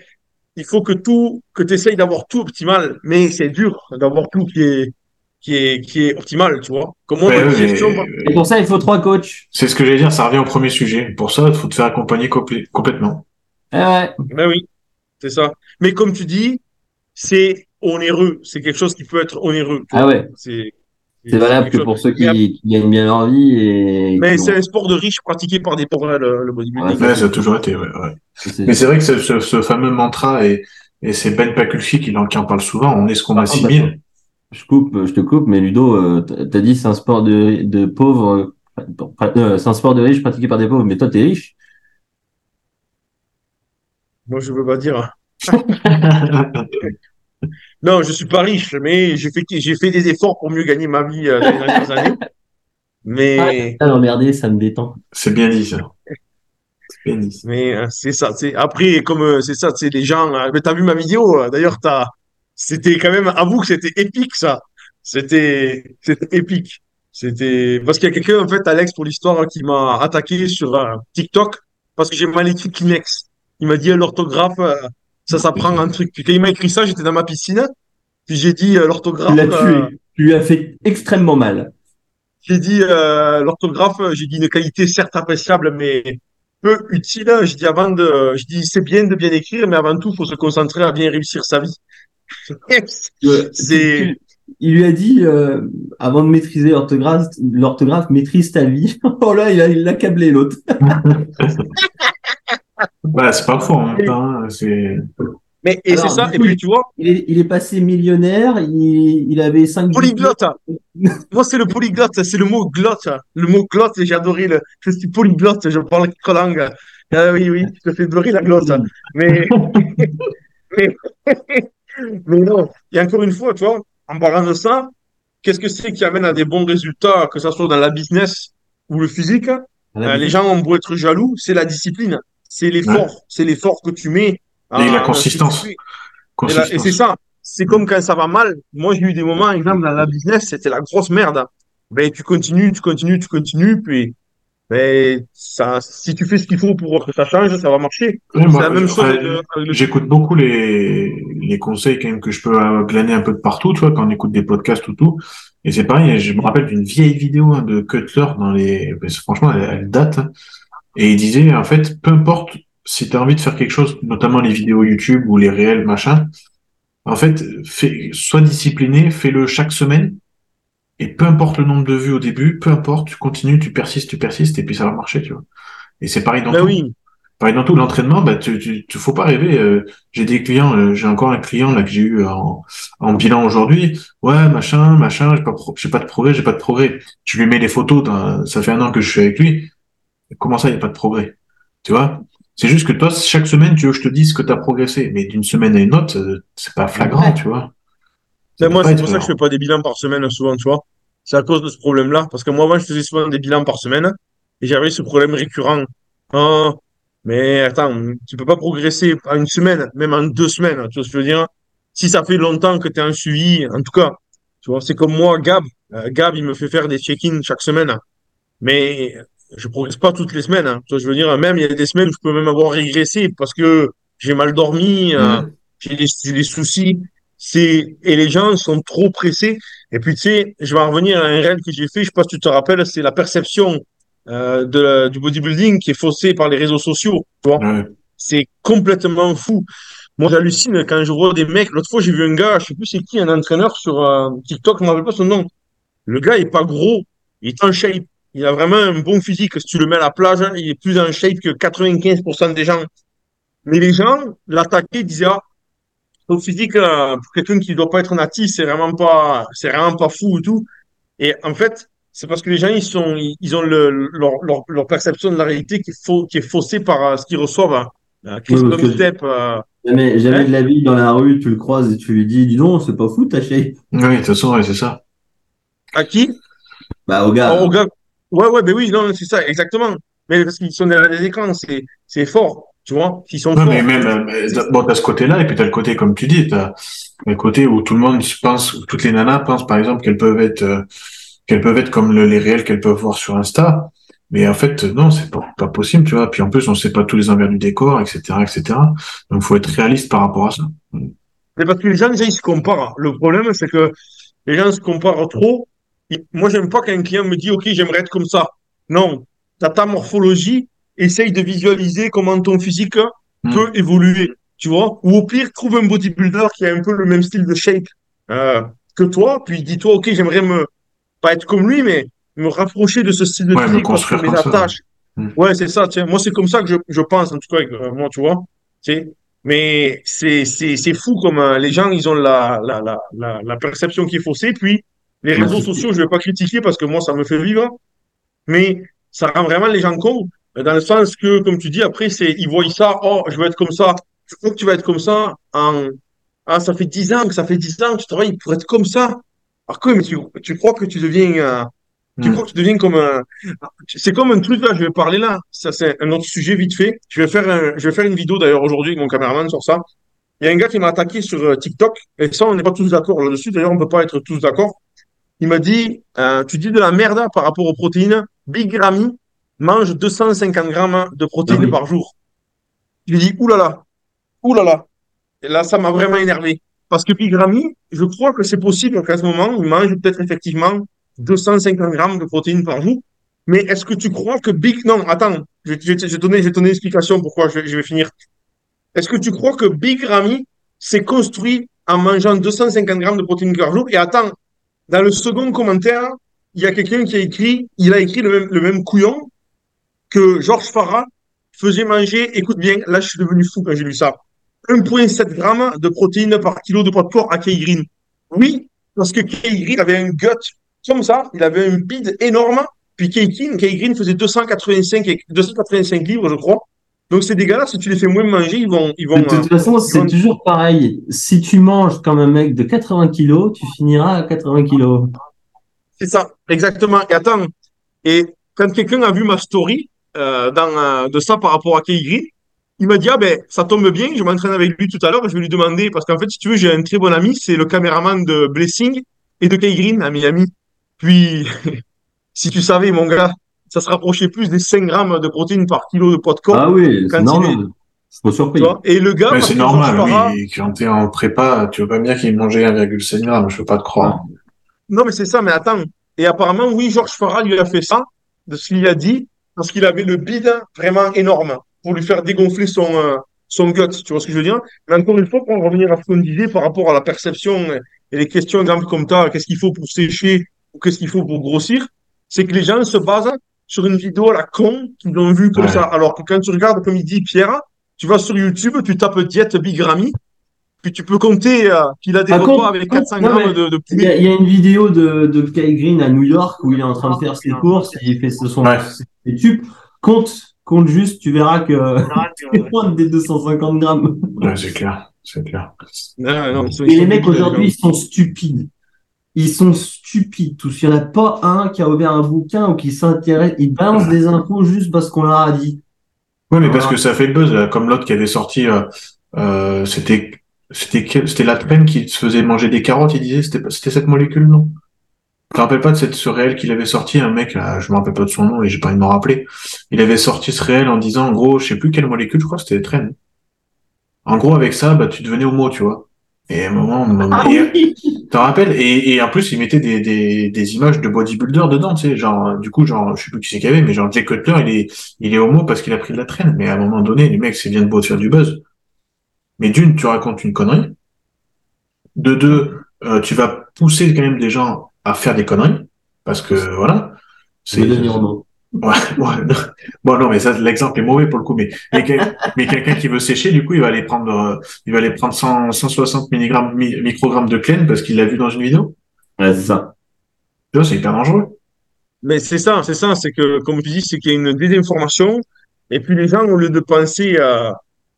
Speaker 4: il faut que tout, que tu essayes d'avoir tout optimal, mais c'est dur d'avoir tout qui est, qui est, qui est optimal, tu vois. Comment
Speaker 3: Et pour ça, il faut trois coachs.
Speaker 2: C'est ce que j'allais dire, ça revient au premier sujet. Pour ça, il faut te faire accompagner complé- complètement.
Speaker 3: Ouais.
Speaker 4: Ben oui, c'est ça. Mais comme tu dis, c'est onéreux. C'est quelque chose qui peut être onéreux.
Speaker 3: Ah
Speaker 4: vois.
Speaker 3: ouais.
Speaker 4: C'est
Speaker 3: C'est valable que
Speaker 4: chose-
Speaker 3: pour ceux qui, qui gagnent bien leur vie et.
Speaker 4: Mais c'est un sport de riches pratiqué par des pauvres, le, le bodybuilding.
Speaker 3: Ouais,
Speaker 2: Ouais, ça a toujours été, ouais, Mais c'est vrai que ce, ce, ce fameux mantra et, et c'est Ben Pakulski qui en, qui en parle souvent, on est ce qu'on assimile.
Speaker 3: Je coupe, je te coupe, mais Ludo, euh, t'as dit c'est un sport de, de pauvres, euh, euh, c'est un sport de riches pratiqué par des pauvres, mais toi t'es riche.
Speaker 4: Moi, je veux pas dire. Non, je suis pas riche, mais j'ai fait, j'ai fait des efforts pour mieux gagner ma vie euh, dans les dernières années. Mais,
Speaker 3: Ah, l'emmerder, ça me détend.
Speaker 2: c'est bien dit, ça. C'est bien dit.
Speaker 4: mais euh, c'est ça. C'est après comme euh, c'est ça, c'est des gens. euh, mais t'as vu ma vidéo euh, D'ailleurs, t'as. C'était quand même. Avoue que c'était épique ça. C'était, c'était épique. C'était parce qu'il y a quelqu'un en fait, Alex, pour l'histoire, qui m'a attaqué sur euh, TikTok parce que j'ai mal écrit Kleenex. Il m'a dit euh, l'orthographe, euh, ça s'apprend un truc. Puis quand il m'a écrit ça, j'étais dans ma piscine. Puis j'ai dit euh, l'orthographe.
Speaker 3: Tu l'as
Speaker 4: euh,
Speaker 3: tué. Tu lui as fait extrêmement mal.
Speaker 4: J'ai dit euh, l'orthographe, j'ai dit une qualité certes appréciable, mais peu utile. J'ai dit avant de, je dis c'est bien de bien écrire, mais avant tout, il faut se concentrer à bien réussir sa vie. C'est-
Speaker 3: Il lui a dit, euh, avant de maîtriser l'orthographe, l'orthographe maîtrise ta vie. oh là, il a, il l'a câblé l'autre.
Speaker 2: Ouais, c'est pas faux en même temps. hein, C'est,
Speaker 4: mais et c'est ça. Et puis tu vois,
Speaker 3: Il est, il est passé millionnaire, il, il avait cinq
Speaker 4: polyglotte. Moi, c'est le polyglotte, c'est le mot glotte. Le mot glotte, j'ai adoré le. Je suis polyglotte, je parle quatre langues. Ah oui, oui, je fais dorer la glotte. Mais, mais, mais non. Et encore une fois, tu vois, en parlant de ça, qu'est-ce que c'est qui amène à des bons résultats, que ce soit dans la business ou le physique? Euh, Les gens ont beau être jaloux, c'est la discipline, c'est l'effort, c'est l'effort que tu mets.
Speaker 2: Et la consistance.
Speaker 4: Et, c'est ça. C'est comme quand ça va mal. Moi, j'ai eu des moments, exemple, dans la business, c'était la grosse merde. Ben, tu continues, tu continues, tu continues, puis mais ça, si tu fais ce qu'il faut pour que ça change, ça va marcher. c'est la même chose.
Speaker 2: J'écoute beaucoup les, les conseils quand même que je peux euh, glaner un peu de partout, tu vois, quand on écoute des podcasts ou tout. Et c'est pareil, je me rappelle d'une vieille vidéo hein, de Cutler dans les, franchement, elle, date. Hein. Et il disait, en fait, peu importe si tu as envie de faire quelque chose, notamment les vidéos YouTube ou les réels, machin, en fait, fais, sois discipliné, fais-le chaque semaine et peu importe le nombre de vues au début, peu importe, tu continues, tu persistes, tu persistes, et puis ça va marcher, tu vois. Et c'est pareil dans
Speaker 4: ben
Speaker 2: tout.
Speaker 4: Oui.
Speaker 2: Pareil dans tout. L'entraînement, bah, tu, tu, tu, faut pas rêver. Euh, j'ai des clients, euh, j'ai encore un client là que j'ai eu en, en bilan aujourd'hui. Ouais, machin, machin, j'ai pas, j'ai pas de progrès, j'ai pas de progrès. Tu lui mets les photos. Ça fait un an que je suis avec lui. Comment ça, il y a pas de progrès? Tu vois? C'est juste que toi, chaque semaine, tu veux que je te dise que tu as progressé, mais d'une semaine à une autre, euh, c'est pas flagrant, tu vois.
Speaker 4: Ben moi, c'est pour ça que je fais pas des bilans par semaine souvent, tu vois. C'est à cause de ce problème-là. Parce que moi, avant, je faisais souvent des bilans par semaine et j'avais ce problème récurrent. Oh, mais attends, tu peux pas progresser en une semaine, même en deux semaines. Tu vois ce que je veux dire? Si ça fait longtemps que tu es en suivi, en tout cas, tu vois, c'est comme moi, Gab. Euh, Gab, il me fait faire des check-ins chaque semaine. Mais je progresse pas toutes les semaines. Hein. Je veux dire, même il y a des semaines où je peux même avoir régressé parce que j'ai mal dormi, euh, j'ai des, des, soucis. C'est et les gens sont trop pressés. Et puis tu sais, je vais en revenir à un rêve que j'ai fait. Je sais pas si tu te rappelles, c'est la perception euh, de, du bodybuilding qui est faussée par les réseaux sociaux. Tu vois, c'est complètement fou. Moi, j'hallucine quand je vois des mecs. L'autre fois, j'ai vu un gars, je sais plus c'est qui, un entraîneur sur euh, TikTok, je me rappelle pas son nom. Le gars, il est pas gros, il est en shape. Il a vraiment un bon physique. Si tu le mets à la plage, hein, il est plus en shape que 95% des gens. Mais les gens l'attaquaient, disaient ah, au physique, euh, pour quelqu'un qui ne doit pas être natif, c'est vraiment pas, c'est vraiment pas fou et tout. Et en fait, c'est parce que les gens, ils sont, ils ont le, leur, leur, leur perception de la réalité qui est, faux, qui est faussée par euh, ce qu'ils reçoivent. Hein. Euh, Chris oui, Step, euh,
Speaker 3: jamais, jamais hein? de la vie dans la rue, tu le croises et tu lui dis, dis donc, c'est pas fou ta shape.
Speaker 2: Oui, de toute façon, ouais, c'est ça.
Speaker 4: À qui?
Speaker 3: Bah, au gars.
Speaker 4: Oh, au gars. Ouais, ouais, ben oui, non, c'est ça, exactement. Mais parce qu'ils sont derrière les écrans, c'est, c'est fort tu vois, qui sont
Speaker 2: non, mais même, euh, bon, t'as ce côté-là, et puis t'as le côté, comme tu dis, t'as le côté où tout le monde pense, toutes les nanas pensent, par exemple, qu'elles peuvent être, euh, qu'elles peuvent être comme le, les réels qu'elles peuvent voir sur Insta. Mais en fait, non, c'est pas, pas possible, tu vois. Puis en plus, on sait pas tous les envers du décor, etc., etc. Donc, faut être réaliste par rapport à ça.
Speaker 4: Mais parce que les gens, déjà, ils se comparent. Le problème, c'est que les gens se comparent trop. Moi, j'aime pas qu'un client me dit, OK, j'aimerais être comme ça. Non. T'as ta morphologie, essaye de visualiser comment ton physique hmm. peut évoluer, tu vois. Ou au pire, trouve un bodybuilder qui a un peu le même style de shape euh, que toi, puis dis-toi, ok, j'aimerais me pas être comme lui, mais me rapprocher de ce style de
Speaker 2: ouais, physique parce que mes attaches.
Speaker 4: Hmm. Ouais, c'est ça. Tiens, moi c'est comme ça que je, je pense en tout cas avec euh, moi, tu vois. Tu mais c'est fou comme euh, les gens ils ont la la, la la la perception qui est faussée. Puis les réseaux sociaux, je vais pas critiquer parce que moi ça me fait vivre, mais ça rend vraiment les gens cons dans le sens que, comme tu dis, après, c'est, ils voient ça, oh, je veux être comme ça. Je crois que tu vas être comme ça en, ah, ça fait dix ans que ça fait dix ans que tu travailles pour être comme ça. Alors que, mais tu, tu crois que tu deviens, euh, tu hmm. crois que tu deviens comme un, c'est comme un truc là, je vais parler là. Ça, c'est un autre sujet vite fait. Je vais faire un, je vais faire une vidéo d'ailleurs aujourd'hui avec mon caméraman sur ça. Il y a un gars qui m'a attaqué sur euh, TikTok, et ça, on n'est pas tous d'accord là-dessus. D'ailleurs, on peut pas être tous d'accord. Il m'a dit, euh, tu dis de la merde par rapport aux protéines. Big Ramy, mange 250 grammes de protéines ah par jour. Je lui dis, oulala, oulala. Et là, ça m'a vraiment énervé. Parce que Pigrami, je crois que c'est possible qu'à ce moment, il mange peut-être effectivement 250 grammes de protéines par jour. Mais est-ce que tu crois que Big... Non, attends, je vais te donner, une explication pourquoi je, vais finir. Est-ce que tu crois que Big Ramy s'est construit en mangeant 250 grammes de protéines par jour? Et attends, dans le second commentaire, il y a quelqu'un qui a écrit, il a écrit le même, couillon, que Georges Farah faisait manger, écoute bien, là je suis devenu fou quand j'ai lu ça, 1,7 grammes de protéines par kilo de poids de corps à Green. Oui, parce que Green avait un gut comme ça, il avait un bide énorme, puis Green, Green faisait 285, 285 livres, je crois. Donc ces dégâts-là, si tu les fais moins manger, ils vont... Ils vont
Speaker 3: de toute façon, c'est toujours pareil. Si tu manges comme un mec de 80 kilos, tu finiras à 80 kilos.
Speaker 4: C'est ça, exactement. Et attends, et quand quelqu'un a vu ma story euh, dans, euh, de ça par rapport à Kay Green, il m'a dit, ah ben, ça tombe bien, je m'entraîne avec lui tout à l'heure, je vais lui demander, parce qu'en fait, si tu veux, j'ai un très bon ami, c'est le caméraman de Blessing et de Kay Green à Miami. Puis, si tu savais, mon gars, ça se rapprochait plus des 5 grammes de protéines par kilo de poids de corps.
Speaker 3: Ah oui, c'est normal.
Speaker 4: est-
Speaker 3: Je suis pas surpris.
Speaker 4: Et le gars,
Speaker 2: c'est normal, oui. Quand t'es en prépa, tu veux pas me dire qu'il mangeait 1,7 g, je peux pas te croire.
Speaker 4: Non, mais c'est ça, mais attends. Et apparemment, oui, Georges Farah lui a fait ça, de ce qu'il a dit, parce qu'il avait le bide vraiment énorme pour lui faire dégonfler son, euh, son gut. Tu vois ce que je veux dire? Mais encore une fois, pour en revenir à ce qu'on disait par rapport à la perception et les questions, exemple, comme ça, qu'est-ce qu'il faut pour sécher ou qu'est-ce qu'il faut pour grossir, c'est que les gens se basent sur une vidéo à la con qu'ils ont vue comme
Speaker 2: Ouais.
Speaker 4: ça. Alors que quand tu regardes, comme il dit Pierre, tu vas sur YouTube, tu tapes diète bigamie, puis tu peux compter euh, qu'il a des
Speaker 3: Ah,
Speaker 4: repas avec
Speaker 3: compte-
Speaker 4: 400
Speaker 3: non,
Speaker 4: grammes de, de
Speaker 3: Il y,
Speaker 4: poulet.
Speaker 3: a, il y a une vidéo de, de Kai Green à New York où il est en train de faire ses courses, il fait ce son
Speaker 2: Ouais.
Speaker 3: ses tubes. Compte, compte juste, tu verras que c'est loin des 250 grammes.
Speaker 2: Ouais, c'est clair, c'est clair.
Speaker 4: Non, non,
Speaker 3: Et les mecs aujourd'hui, ils sont stupides. Ils sont stupides tous. Il n'y en a pas un qui a ouvert un bouquin ou qui s'intéresse. Ils balancent des infos juste parce qu'on leur a dit.
Speaker 2: Ouais, mais parce que ça fait le buzz, là, comme l'autre qui avait sorti, euh, euh, c'était, c'était, c'était Latpen qui se faisait manger des carottes, il disait, c'était, c'était cette molécule, non? Je me rappelle pas de cette, ce réel qu'il avait sorti, un mec, là, je me rappelle pas de son nom et j'ai pas envie de m'en rappeler. Il avait sorti ce réel en disant, en gros, je sais plus quelle molécule, je crois que c'était traîne. En gros, avec ça, bah, tu devenais homo, tu vois. Et à un moment, on
Speaker 3: Ah oui
Speaker 2: T'en rappelles? Et, et en plus, il mettait des, des, des images de bodybuilder dedans, tu sais, genre, du coup, genre, je sais plus qui c'est qu'il y avait, mais genre, Jay Cutler, il est, il est homo parce qu'il a pris de la traîne. Mais à un moment donné, les mecs, c'est bien de beau de faire du buzz. Mais d'une, tu racontes une connerie. De deux, euh, tu vas pousser quand même des gens à faire des conneries. Parce que, voilà.
Speaker 3: Homo.
Speaker 2: Ouais, ouais. non. Bon, non, mais ça, l'exemple est mauvais pour le coup, mais, mais, quel- mais quelqu'un qui veut sécher, du coup, il va aller prendre, euh, il va aller prendre 100, 160 mg, mi- microgrammes de clen parce qu'il l'a vu dans une vidéo.
Speaker 3: Ouais, c'est ça.
Speaker 2: Tu vois, c'est hyper dangereux.
Speaker 4: Mais c'est ça, c'est ça, c'est que, comme tu dis, c'est qu'il y a une désinformation, et puis les gens, au lieu de penser euh,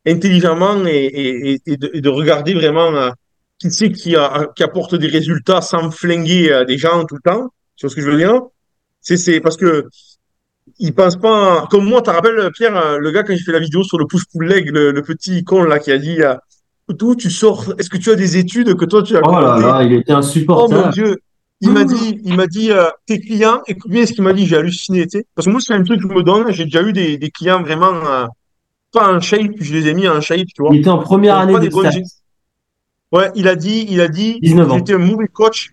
Speaker 4: intelligemment et, et, de, et de regarder vraiment euh, qui c'est qui, a- qui apporte des résultats sans flinguer euh, des gens tout le temps, tu vois ce que je veux dire? C'est, c'est parce que ils pensent pas, comme moi, tu te rappelles, Pierre, euh, le gars, quand j'ai fait la vidéo sur le push-pull leg, le, le petit con là qui a dit, euh, d'où tu sors, est-ce que tu as des études que toi tu as
Speaker 3: Oh là là, il était
Speaker 4: Oh mon
Speaker 3: insupportable.
Speaker 4: Dieu, il m'a dit, il m'a dit, euh, tes clients, écoute bien ce qu'il m'a dit, j'ai halluciné. Parce que moi, c'est un truc que je me donne, j'ai déjà eu des, des clients vraiment, euh, pas en shape, puis je les ai mis en shape, tu vois.
Speaker 3: Il était en première
Speaker 4: Donc,
Speaker 3: année
Speaker 4: des bonnes. Ouais, il a dit, il a dit
Speaker 3: 19
Speaker 4: que
Speaker 3: ans.
Speaker 4: j'étais un mauvais coach,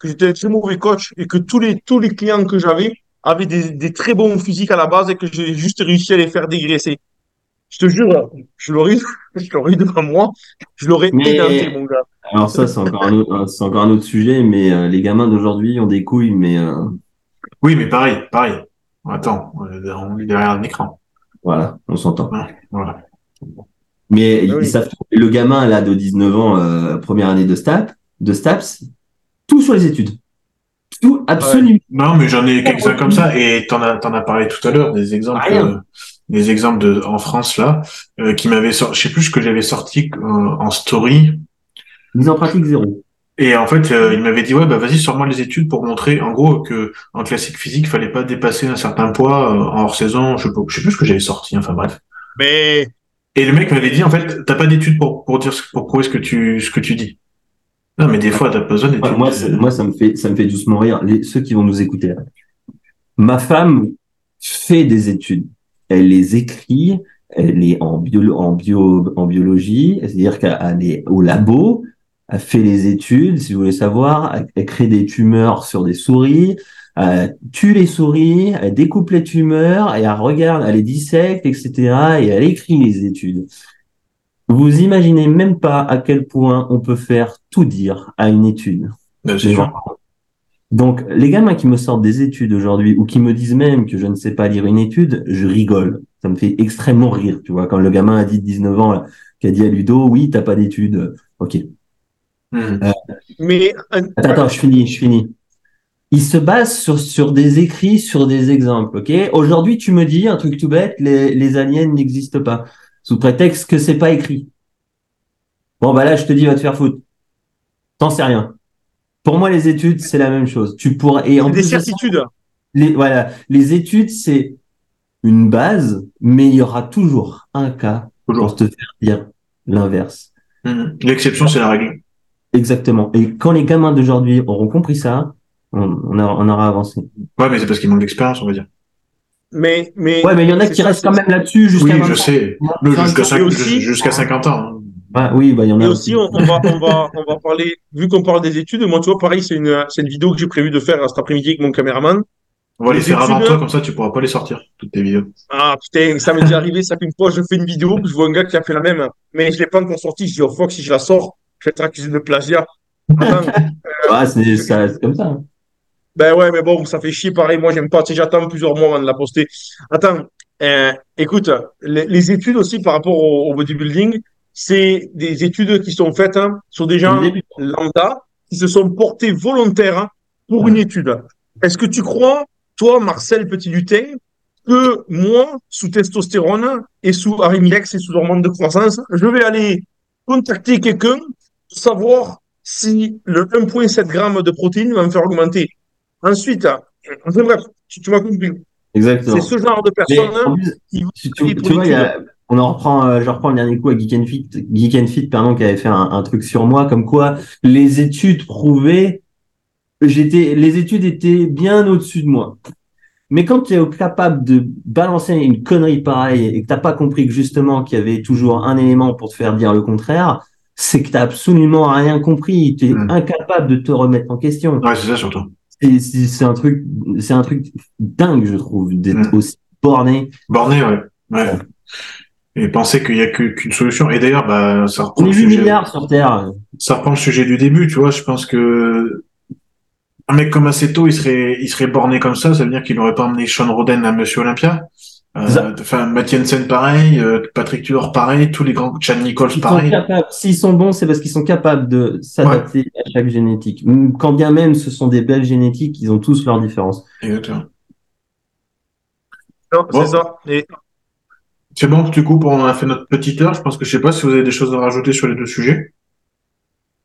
Speaker 4: que j'étais un très mauvais coach et que tous les, tous les clients que j'avais avaient des, des très bons physiques à la base et que j'ai juste réussi à les faire dégraisser. Je te jure, je l'aurais, je l'aurais eu devant moi, je l'aurais
Speaker 3: Mais-
Speaker 4: édenté, mon gars.
Speaker 3: Alors ça, c'est encore un autre, c'est encore un autre sujet, mais euh, les gamins d'aujourd'hui ont des couilles, mais euh,
Speaker 2: Oui, mais pareil, pareil. Attends, on est derrière un écran.
Speaker 3: voilà, on s'entend.
Speaker 2: Voilà.
Speaker 3: Mais ils
Speaker 4: Ah
Speaker 3: savent tout. le gamin là de 19 ans, euh, première année de STAP, de STAPS, tout sur les études. Tout, absolument.
Speaker 2: Non, mais j'en ai quelques-uns comme ça, et t'en as, t'en as parlé tout à l'heure, des exemples,
Speaker 3: Rien.
Speaker 2: euh, des exemples de, en France, là, euh, qui m'avaient sorti, je sais plus ce que j'avais sorti euh, en story,
Speaker 3: Mise en pratique zéro.
Speaker 2: et en fait, euh, il m'avait dit, ouais, bah, vas-y, sors-moi les études pour montrer, en gros, que, en classique physique, il fallait pas dépasser un certain poids, euh, en hors saison, je sais pas, je sais plus ce que j'avais sorti, enfin, bref.
Speaker 4: Mais,
Speaker 2: Et le mec m'avait dit, en fait, t'as pas d'études pour, pour dire, ce- pour prouver ce que tu, ce que tu dis. Non, mais des fois, t'as besoin.
Speaker 3: Ouais, moi, ça me fait, ça me fait doucement rire. Les, ceux qui vont nous écouter. Ma femme fait des études. Elle les écrit. Elle est en bio, en bio, en biologie. C'est-à-dire qu'elle est au labo. Elle fait les études. Si vous voulez savoir, elle, elle crée des tumeurs sur des souris. Elle tue les souris. Elle découpe les tumeurs et elle regarde, elle les dissecte, etc. Et elle écrit les études. Vous imaginez même pas à quel point on peut faire tout dire à une étude.
Speaker 2: Ben, c'est.
Speaker 3: Donc, les gamins qui me sortent des études aujourd'hui ou qui me disent même que je ne sais pas lire une étude, je rigole. Ça me fait extrêmement rire, tu vois. Quand le gamin a dit 19 ans, qui a dit à Ludo, oui, t'as pas d'études. Ok.
Speaker 2: Hmm.
Speaker 4: mais, euh,
Speaker 3: Attends, attends, je finis, je finis. Il se base sur, sur des écrits, sur des exemples, ok? Aujourd'hui, tu me dis un truc tout bête, les, les aliens n'existent pas. Sous prétexte que c'est pas écrit. Bon, bah là, je te dis, va te faire foutre. T'en sais rien. Pour moi, les études, c'est la même chose. Tu pourrais et en
Speaker 4: des
Speaker 3: plus de ça,
Speaker 4: certitudes.
Speaker 3: les voilà, les études, c'est une base, mais il y aura toujours un cas
Speaker 2: Toujours.
Speaker 3: pour te faire dire l'inverse.
Speaker 2: Mhm. L'exception, c'est la règle.
Speaker 3: Exactement. Et quand les gamins d'aujourd'hui auront compris ça, on, on aura avancé.
Speaker 2: Ouais, mais c'est parce qu'ils manquent d'expérience, on va dire.
Speaker 4: Mais, mais.
Speaker 3: Ouais, mais il y en a qui
Speaker 4: ça,
Speaker 3: restent quand même là-dessus jusqu'à
Speaker 2: Oui,
Speaker 3: 20
Speaker 2: je
Speaker 3: ans.
Speaker 2: sais. Jusqu'à
Speaker 3: ça-
Speaker 2: cinq-
Speaker 4: aussi-
Speaker 2: jusqu'à 50 ans. hein.
Speaker 3: Ouais, oui, bah, il y en a
Speaker 4: Et aussi, on, on va, on va, on va parler, vu qu'on parle des études, moi, tu vois, pareil, c'est une, c'est une vidéo que j'ai prévu de faire cet après-midi avec mon caméraman.
Speaker 2: On va les
Speaker 4: Les
Speaker 2: faire avant toi, comme ça tu pourras pas les sortir, toutes tes vidéos.
Speaker 4: Ah, putain, ça m'est déjà arrivé, ça fait une fois, je fais une vidéo, je vois un gars qui a fait la même, mais je l'ai pas encore sortie, je dis, oh, fuck, si je la sors, je vais être accusé de plagiat. Attends,
Speaker 3: Ouais, c'est ça- c'est comme ça.
Speaker 4: Ben ouais, mais bon, ça fait chier, pareil, moi, j'aime pas, tu sais, j'attends plusieurs mois avant de la poster. Attends, euh, écoute, les, les études aussi par rapport au, au bodybuilding, c'est des études qui sont faites hein, sur des gens lambda qui se sont portés volontaires pour une étude. Est-ce que tu crois, toi, Marcel Petit-Lutin, que moi, sous testostérone et sous Arimidex et sous hormones de croissance, je vais aller contacter quelqu'un pour savoir si le 1,7 g de protéines va me faire augmenter? Ensuite, enfin bref, tu, tu m'as compris.
Speaker 3: Exactement.
Speaker 4: C'est ce genre de personnes
Speaker 3: plus,
Speaker 4: qui
Speaker 3: tu, vois, a- on en reprend, euh, je reprends le dernier coup à Geek and Fit, Geek and Fit, pardon, qui avait fait un, un truc sur moi, comme quoi les études prouvaient, j'étais, les études étaient bien au-dessus de moi. Mais quand tu es capable de balancer une connerie pareille et que t'as pas compris que justement qu'il y avait toujours un élément pour te faire dire le contraire, c'est que t'as absolument rien compris. Tu es
Speaker 2: Mm.
Speaker 3: incapable de te remettre en question.
Speaker 2: Ouais, c'est ça surtout.
Speaker 3: C'est- C'est un truc, c'est un truc dingue, je trouve, d'être aussi borné.
Speaker 2: Borné, ouais. ouais. Et penser qu'il y a qu'une solution. Et d'ailleurs, bah, ça reprend le
Speaker 3: 8
Speaker 2: sujet.
Speaker 3: milliards sur Terre.
Speaker 2: ça reprend le sujet du début, tu vois. Je pense que un mec comme Aceto, il serait, il serait borné comme ça. Ça veut dire qu'il n'aurait pas emmené Sean Roden à Monsieur Olympia. Euh, Enfin, Matt Jensen pareil, euh, Patrick Tudor pareil, tous les grands, Chad Nichols
Speaker 3: Ils
Speaker 2: pareil.
Speaker 3: S'ils sont bons, c'est parce qu'ils sont capables de s'adapter à chaque génétique. Quand bien même ce sont des belles génétiques, ils ont tous leurs différences.
Speaker 2: Exactement.
Speaker 4: Non,
Speaker 2: Bon.
Speaker 4: C'est ça. Et
Speaker 2: C'est bon, du coup, on a fait notre petite heure. Je pense que je sais pas si vous avez des choses à rajouter sur les deux sujets.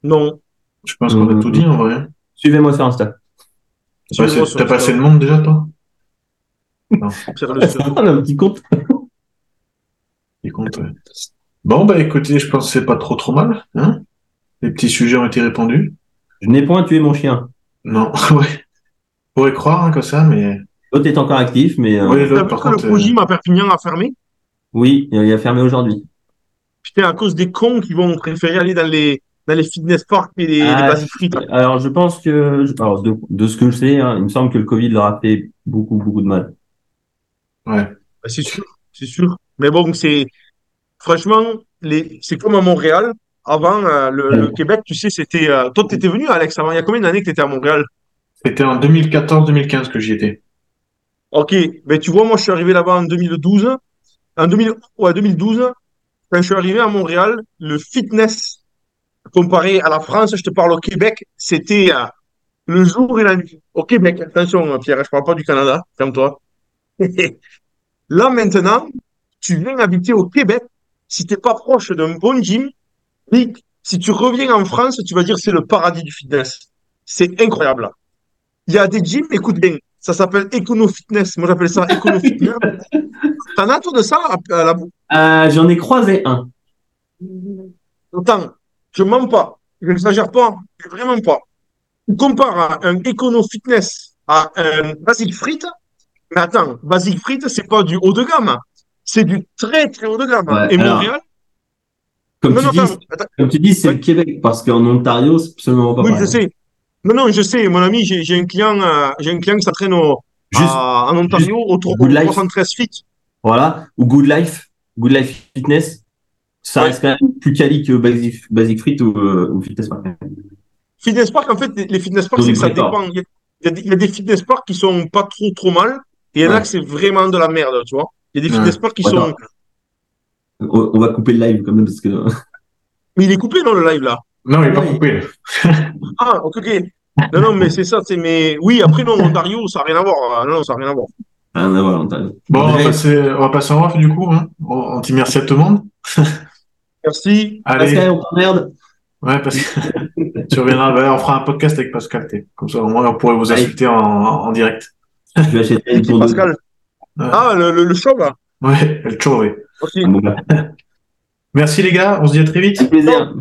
Speaker 4: non.
Speaker 2: Je pense qu'on a
Speaker 3: Mhm.
Speaker 2: tout dit en vrai.
Speaker 3: Suivez-moi sur Insta.
Speaker 4: Sur
Speaker 2: T'as pas
Speaker 4: Insta.
Speaker 2: assez de monde déjà, toi?
Speaker 4: Pierre Le Seur.
Speaker 3: un petit compte.
Speaker 2: Compte, ouais. Bon, bah écoutez, je pense que c'est pas trop trop mal. Hein les petits sujets ont été répondus.
Speaker 3: Je n'ai point tué mon chien.
Speaker 2: Non, ouais. Pourrait croire hein, comme ça, mais
Speaker 3: L'autre est encore actif, mais euh,
Speaker 2: Oui, l'autre, par
Speaker 4: que le
Speaker 2: contre. euh,
Speaker 4: à Perpignan a fermé?
Speaker 3: Oui, il a fermé aujourd'hui.
Speaker 4: Putain, à cause des cons qui vont préférer aller dans les, dans les fitness parks et les,
Speaker 3: Ah,
Speaker 4: les frites.
Speaker 3: Alors, je pense que, alors, de, de ce que je sais, hein, il me semble que le Covid leur a fait beaucoup, beaucoup de mal.
Speaker 2: Ouais.
Speaker 4: Bah, c'est sûr, c'est sûr. Mais bon, c'est franchement, les... c'est comme à Montréal. Avant, euh, le. Québec, tu sais, c'était. euh, Toi, tu étais venu, Alex, avant. Il y a combien d'années que tu étais à Montréal?
Speaker 2: C'était en 2014-2015 que j'y étais.
Speaker 4: Ok, mais tu vois, moi, je suis arrivé là-bas en 2012. En 2000... ouais, 2012, quand je suis arrivé à Montréal, le fitness, comparé à la France, je te parle au Québec, c'était euh, le jour et la nuit. Au Québec, attention, Pierre, je parle pas du Canada, calme-toi. Là, maintenant, tu viens habiter au Québec, si t'es pas proche d'un bon gym, si tu reviens en France, tu vas dire c'est le paradis du fitness. C'est incroyable. Il y a des gyms, écoute bien, ça s'appelle Econo Fitness. Moi, j'appelle ça Econo Fitness. T'en as, toi, de ça, à, la
Speaker 3: Euh, j'en ai croisé un.
Speaker 4: Attends, je mens pas, je n'exagère pas, vraiment pas. Tu compares un Econo Fitness à un Basic Frites, mais attends, Basic Frites, c'est pas du haut de gamme, c'est du très très haut de gamme.
Speaker 3: Ouais,
Speaker 4: Et
Speaker 3: alors,
Speaker 4: Montréal,
Speaker 3: Comme
Speaker 4: non,
Speaker 3: tu
Speaker 4: non,
Speaker 3: dis, comme tu dis, c'est
Speaker 4: Ouais.
Speaker 3: le Québec, parce qu'en Ontario, c'est absolument pas
Speaker 4: oui,
Speaker 3: pareil.
Speaker 4: je sais. Non, non, je sais, mon ami, j'ai un client, euh, j'ai un client qui s'entraîne en Ontario au, tro-
Speaker 3: Good
Speaker 4: au
Speaker 3: Life.
Speaker 4: 313 Fit.
Speaker 3: voilà. Ou Good Life, Good Life Fitness. Ça
Speaker 4: Ouais.
Speaker 3: reste quand même plus quali que Basic, Basic Fit ou, euh, ou Fitness Park.
Speaker 4: Fitness Park, en fait, les- fitness
Speaker 3: Dans
Speaker 4: c'est que ça dépend. Il y, a, il y a des- il y a des fitness parks qui sont pas trop trop mal, et il y en a
Speaker 3: Ouais.
Speaker 4: que c'est vraiment de la merde, tu vois. Il y a des
Speaker 2: Ouais.
Speaker 4: fitness parks qui
Speaker 3: Ouais,
Speaker 4: sont.
Speaker 3: non. On, on va couper le live quand même parce que
Speaker 4: Mais il est coupé dans le live là?
Speaker 2: Non, il est pas coupé.
Speaker 4: Ah, ok, ok. Non, non, mais c'est ça, c'est mais oui, après non, Ontario, ça n'a rien à voir. hein. Non, ça n'a rien à voir.
Speaker 3: Ah, non, voilà, on t'a-
Speaker 2: Bon, on va passer, on va passer en off du coup. Hein. On, dit merci à tout le monde.
Speaker 4: Merci.
Speaker 2: Allez,
Speaker 3: Pascal, on t'emmerde.
Speaker 2: Ouais, parce que tu reviendras, bah, on fera un podcast avec Pascal, t'es. Comme ça, au moins, on pourrait vous insulter en, en direct.
Speaker 3: Je vais acheter une tour de-
Speaker 4: Pascal
Speaker 2: Ouais.
Speaker 4: Ah, le, le, le show, là.
Speaker 2: Ouais, le show.
Speaker 4: Ok.
Speaker 3: Ah, bon, bah,
Speaker 2: Merci les gars, on se dit à très vite.
Speaker 3: avec plaisir.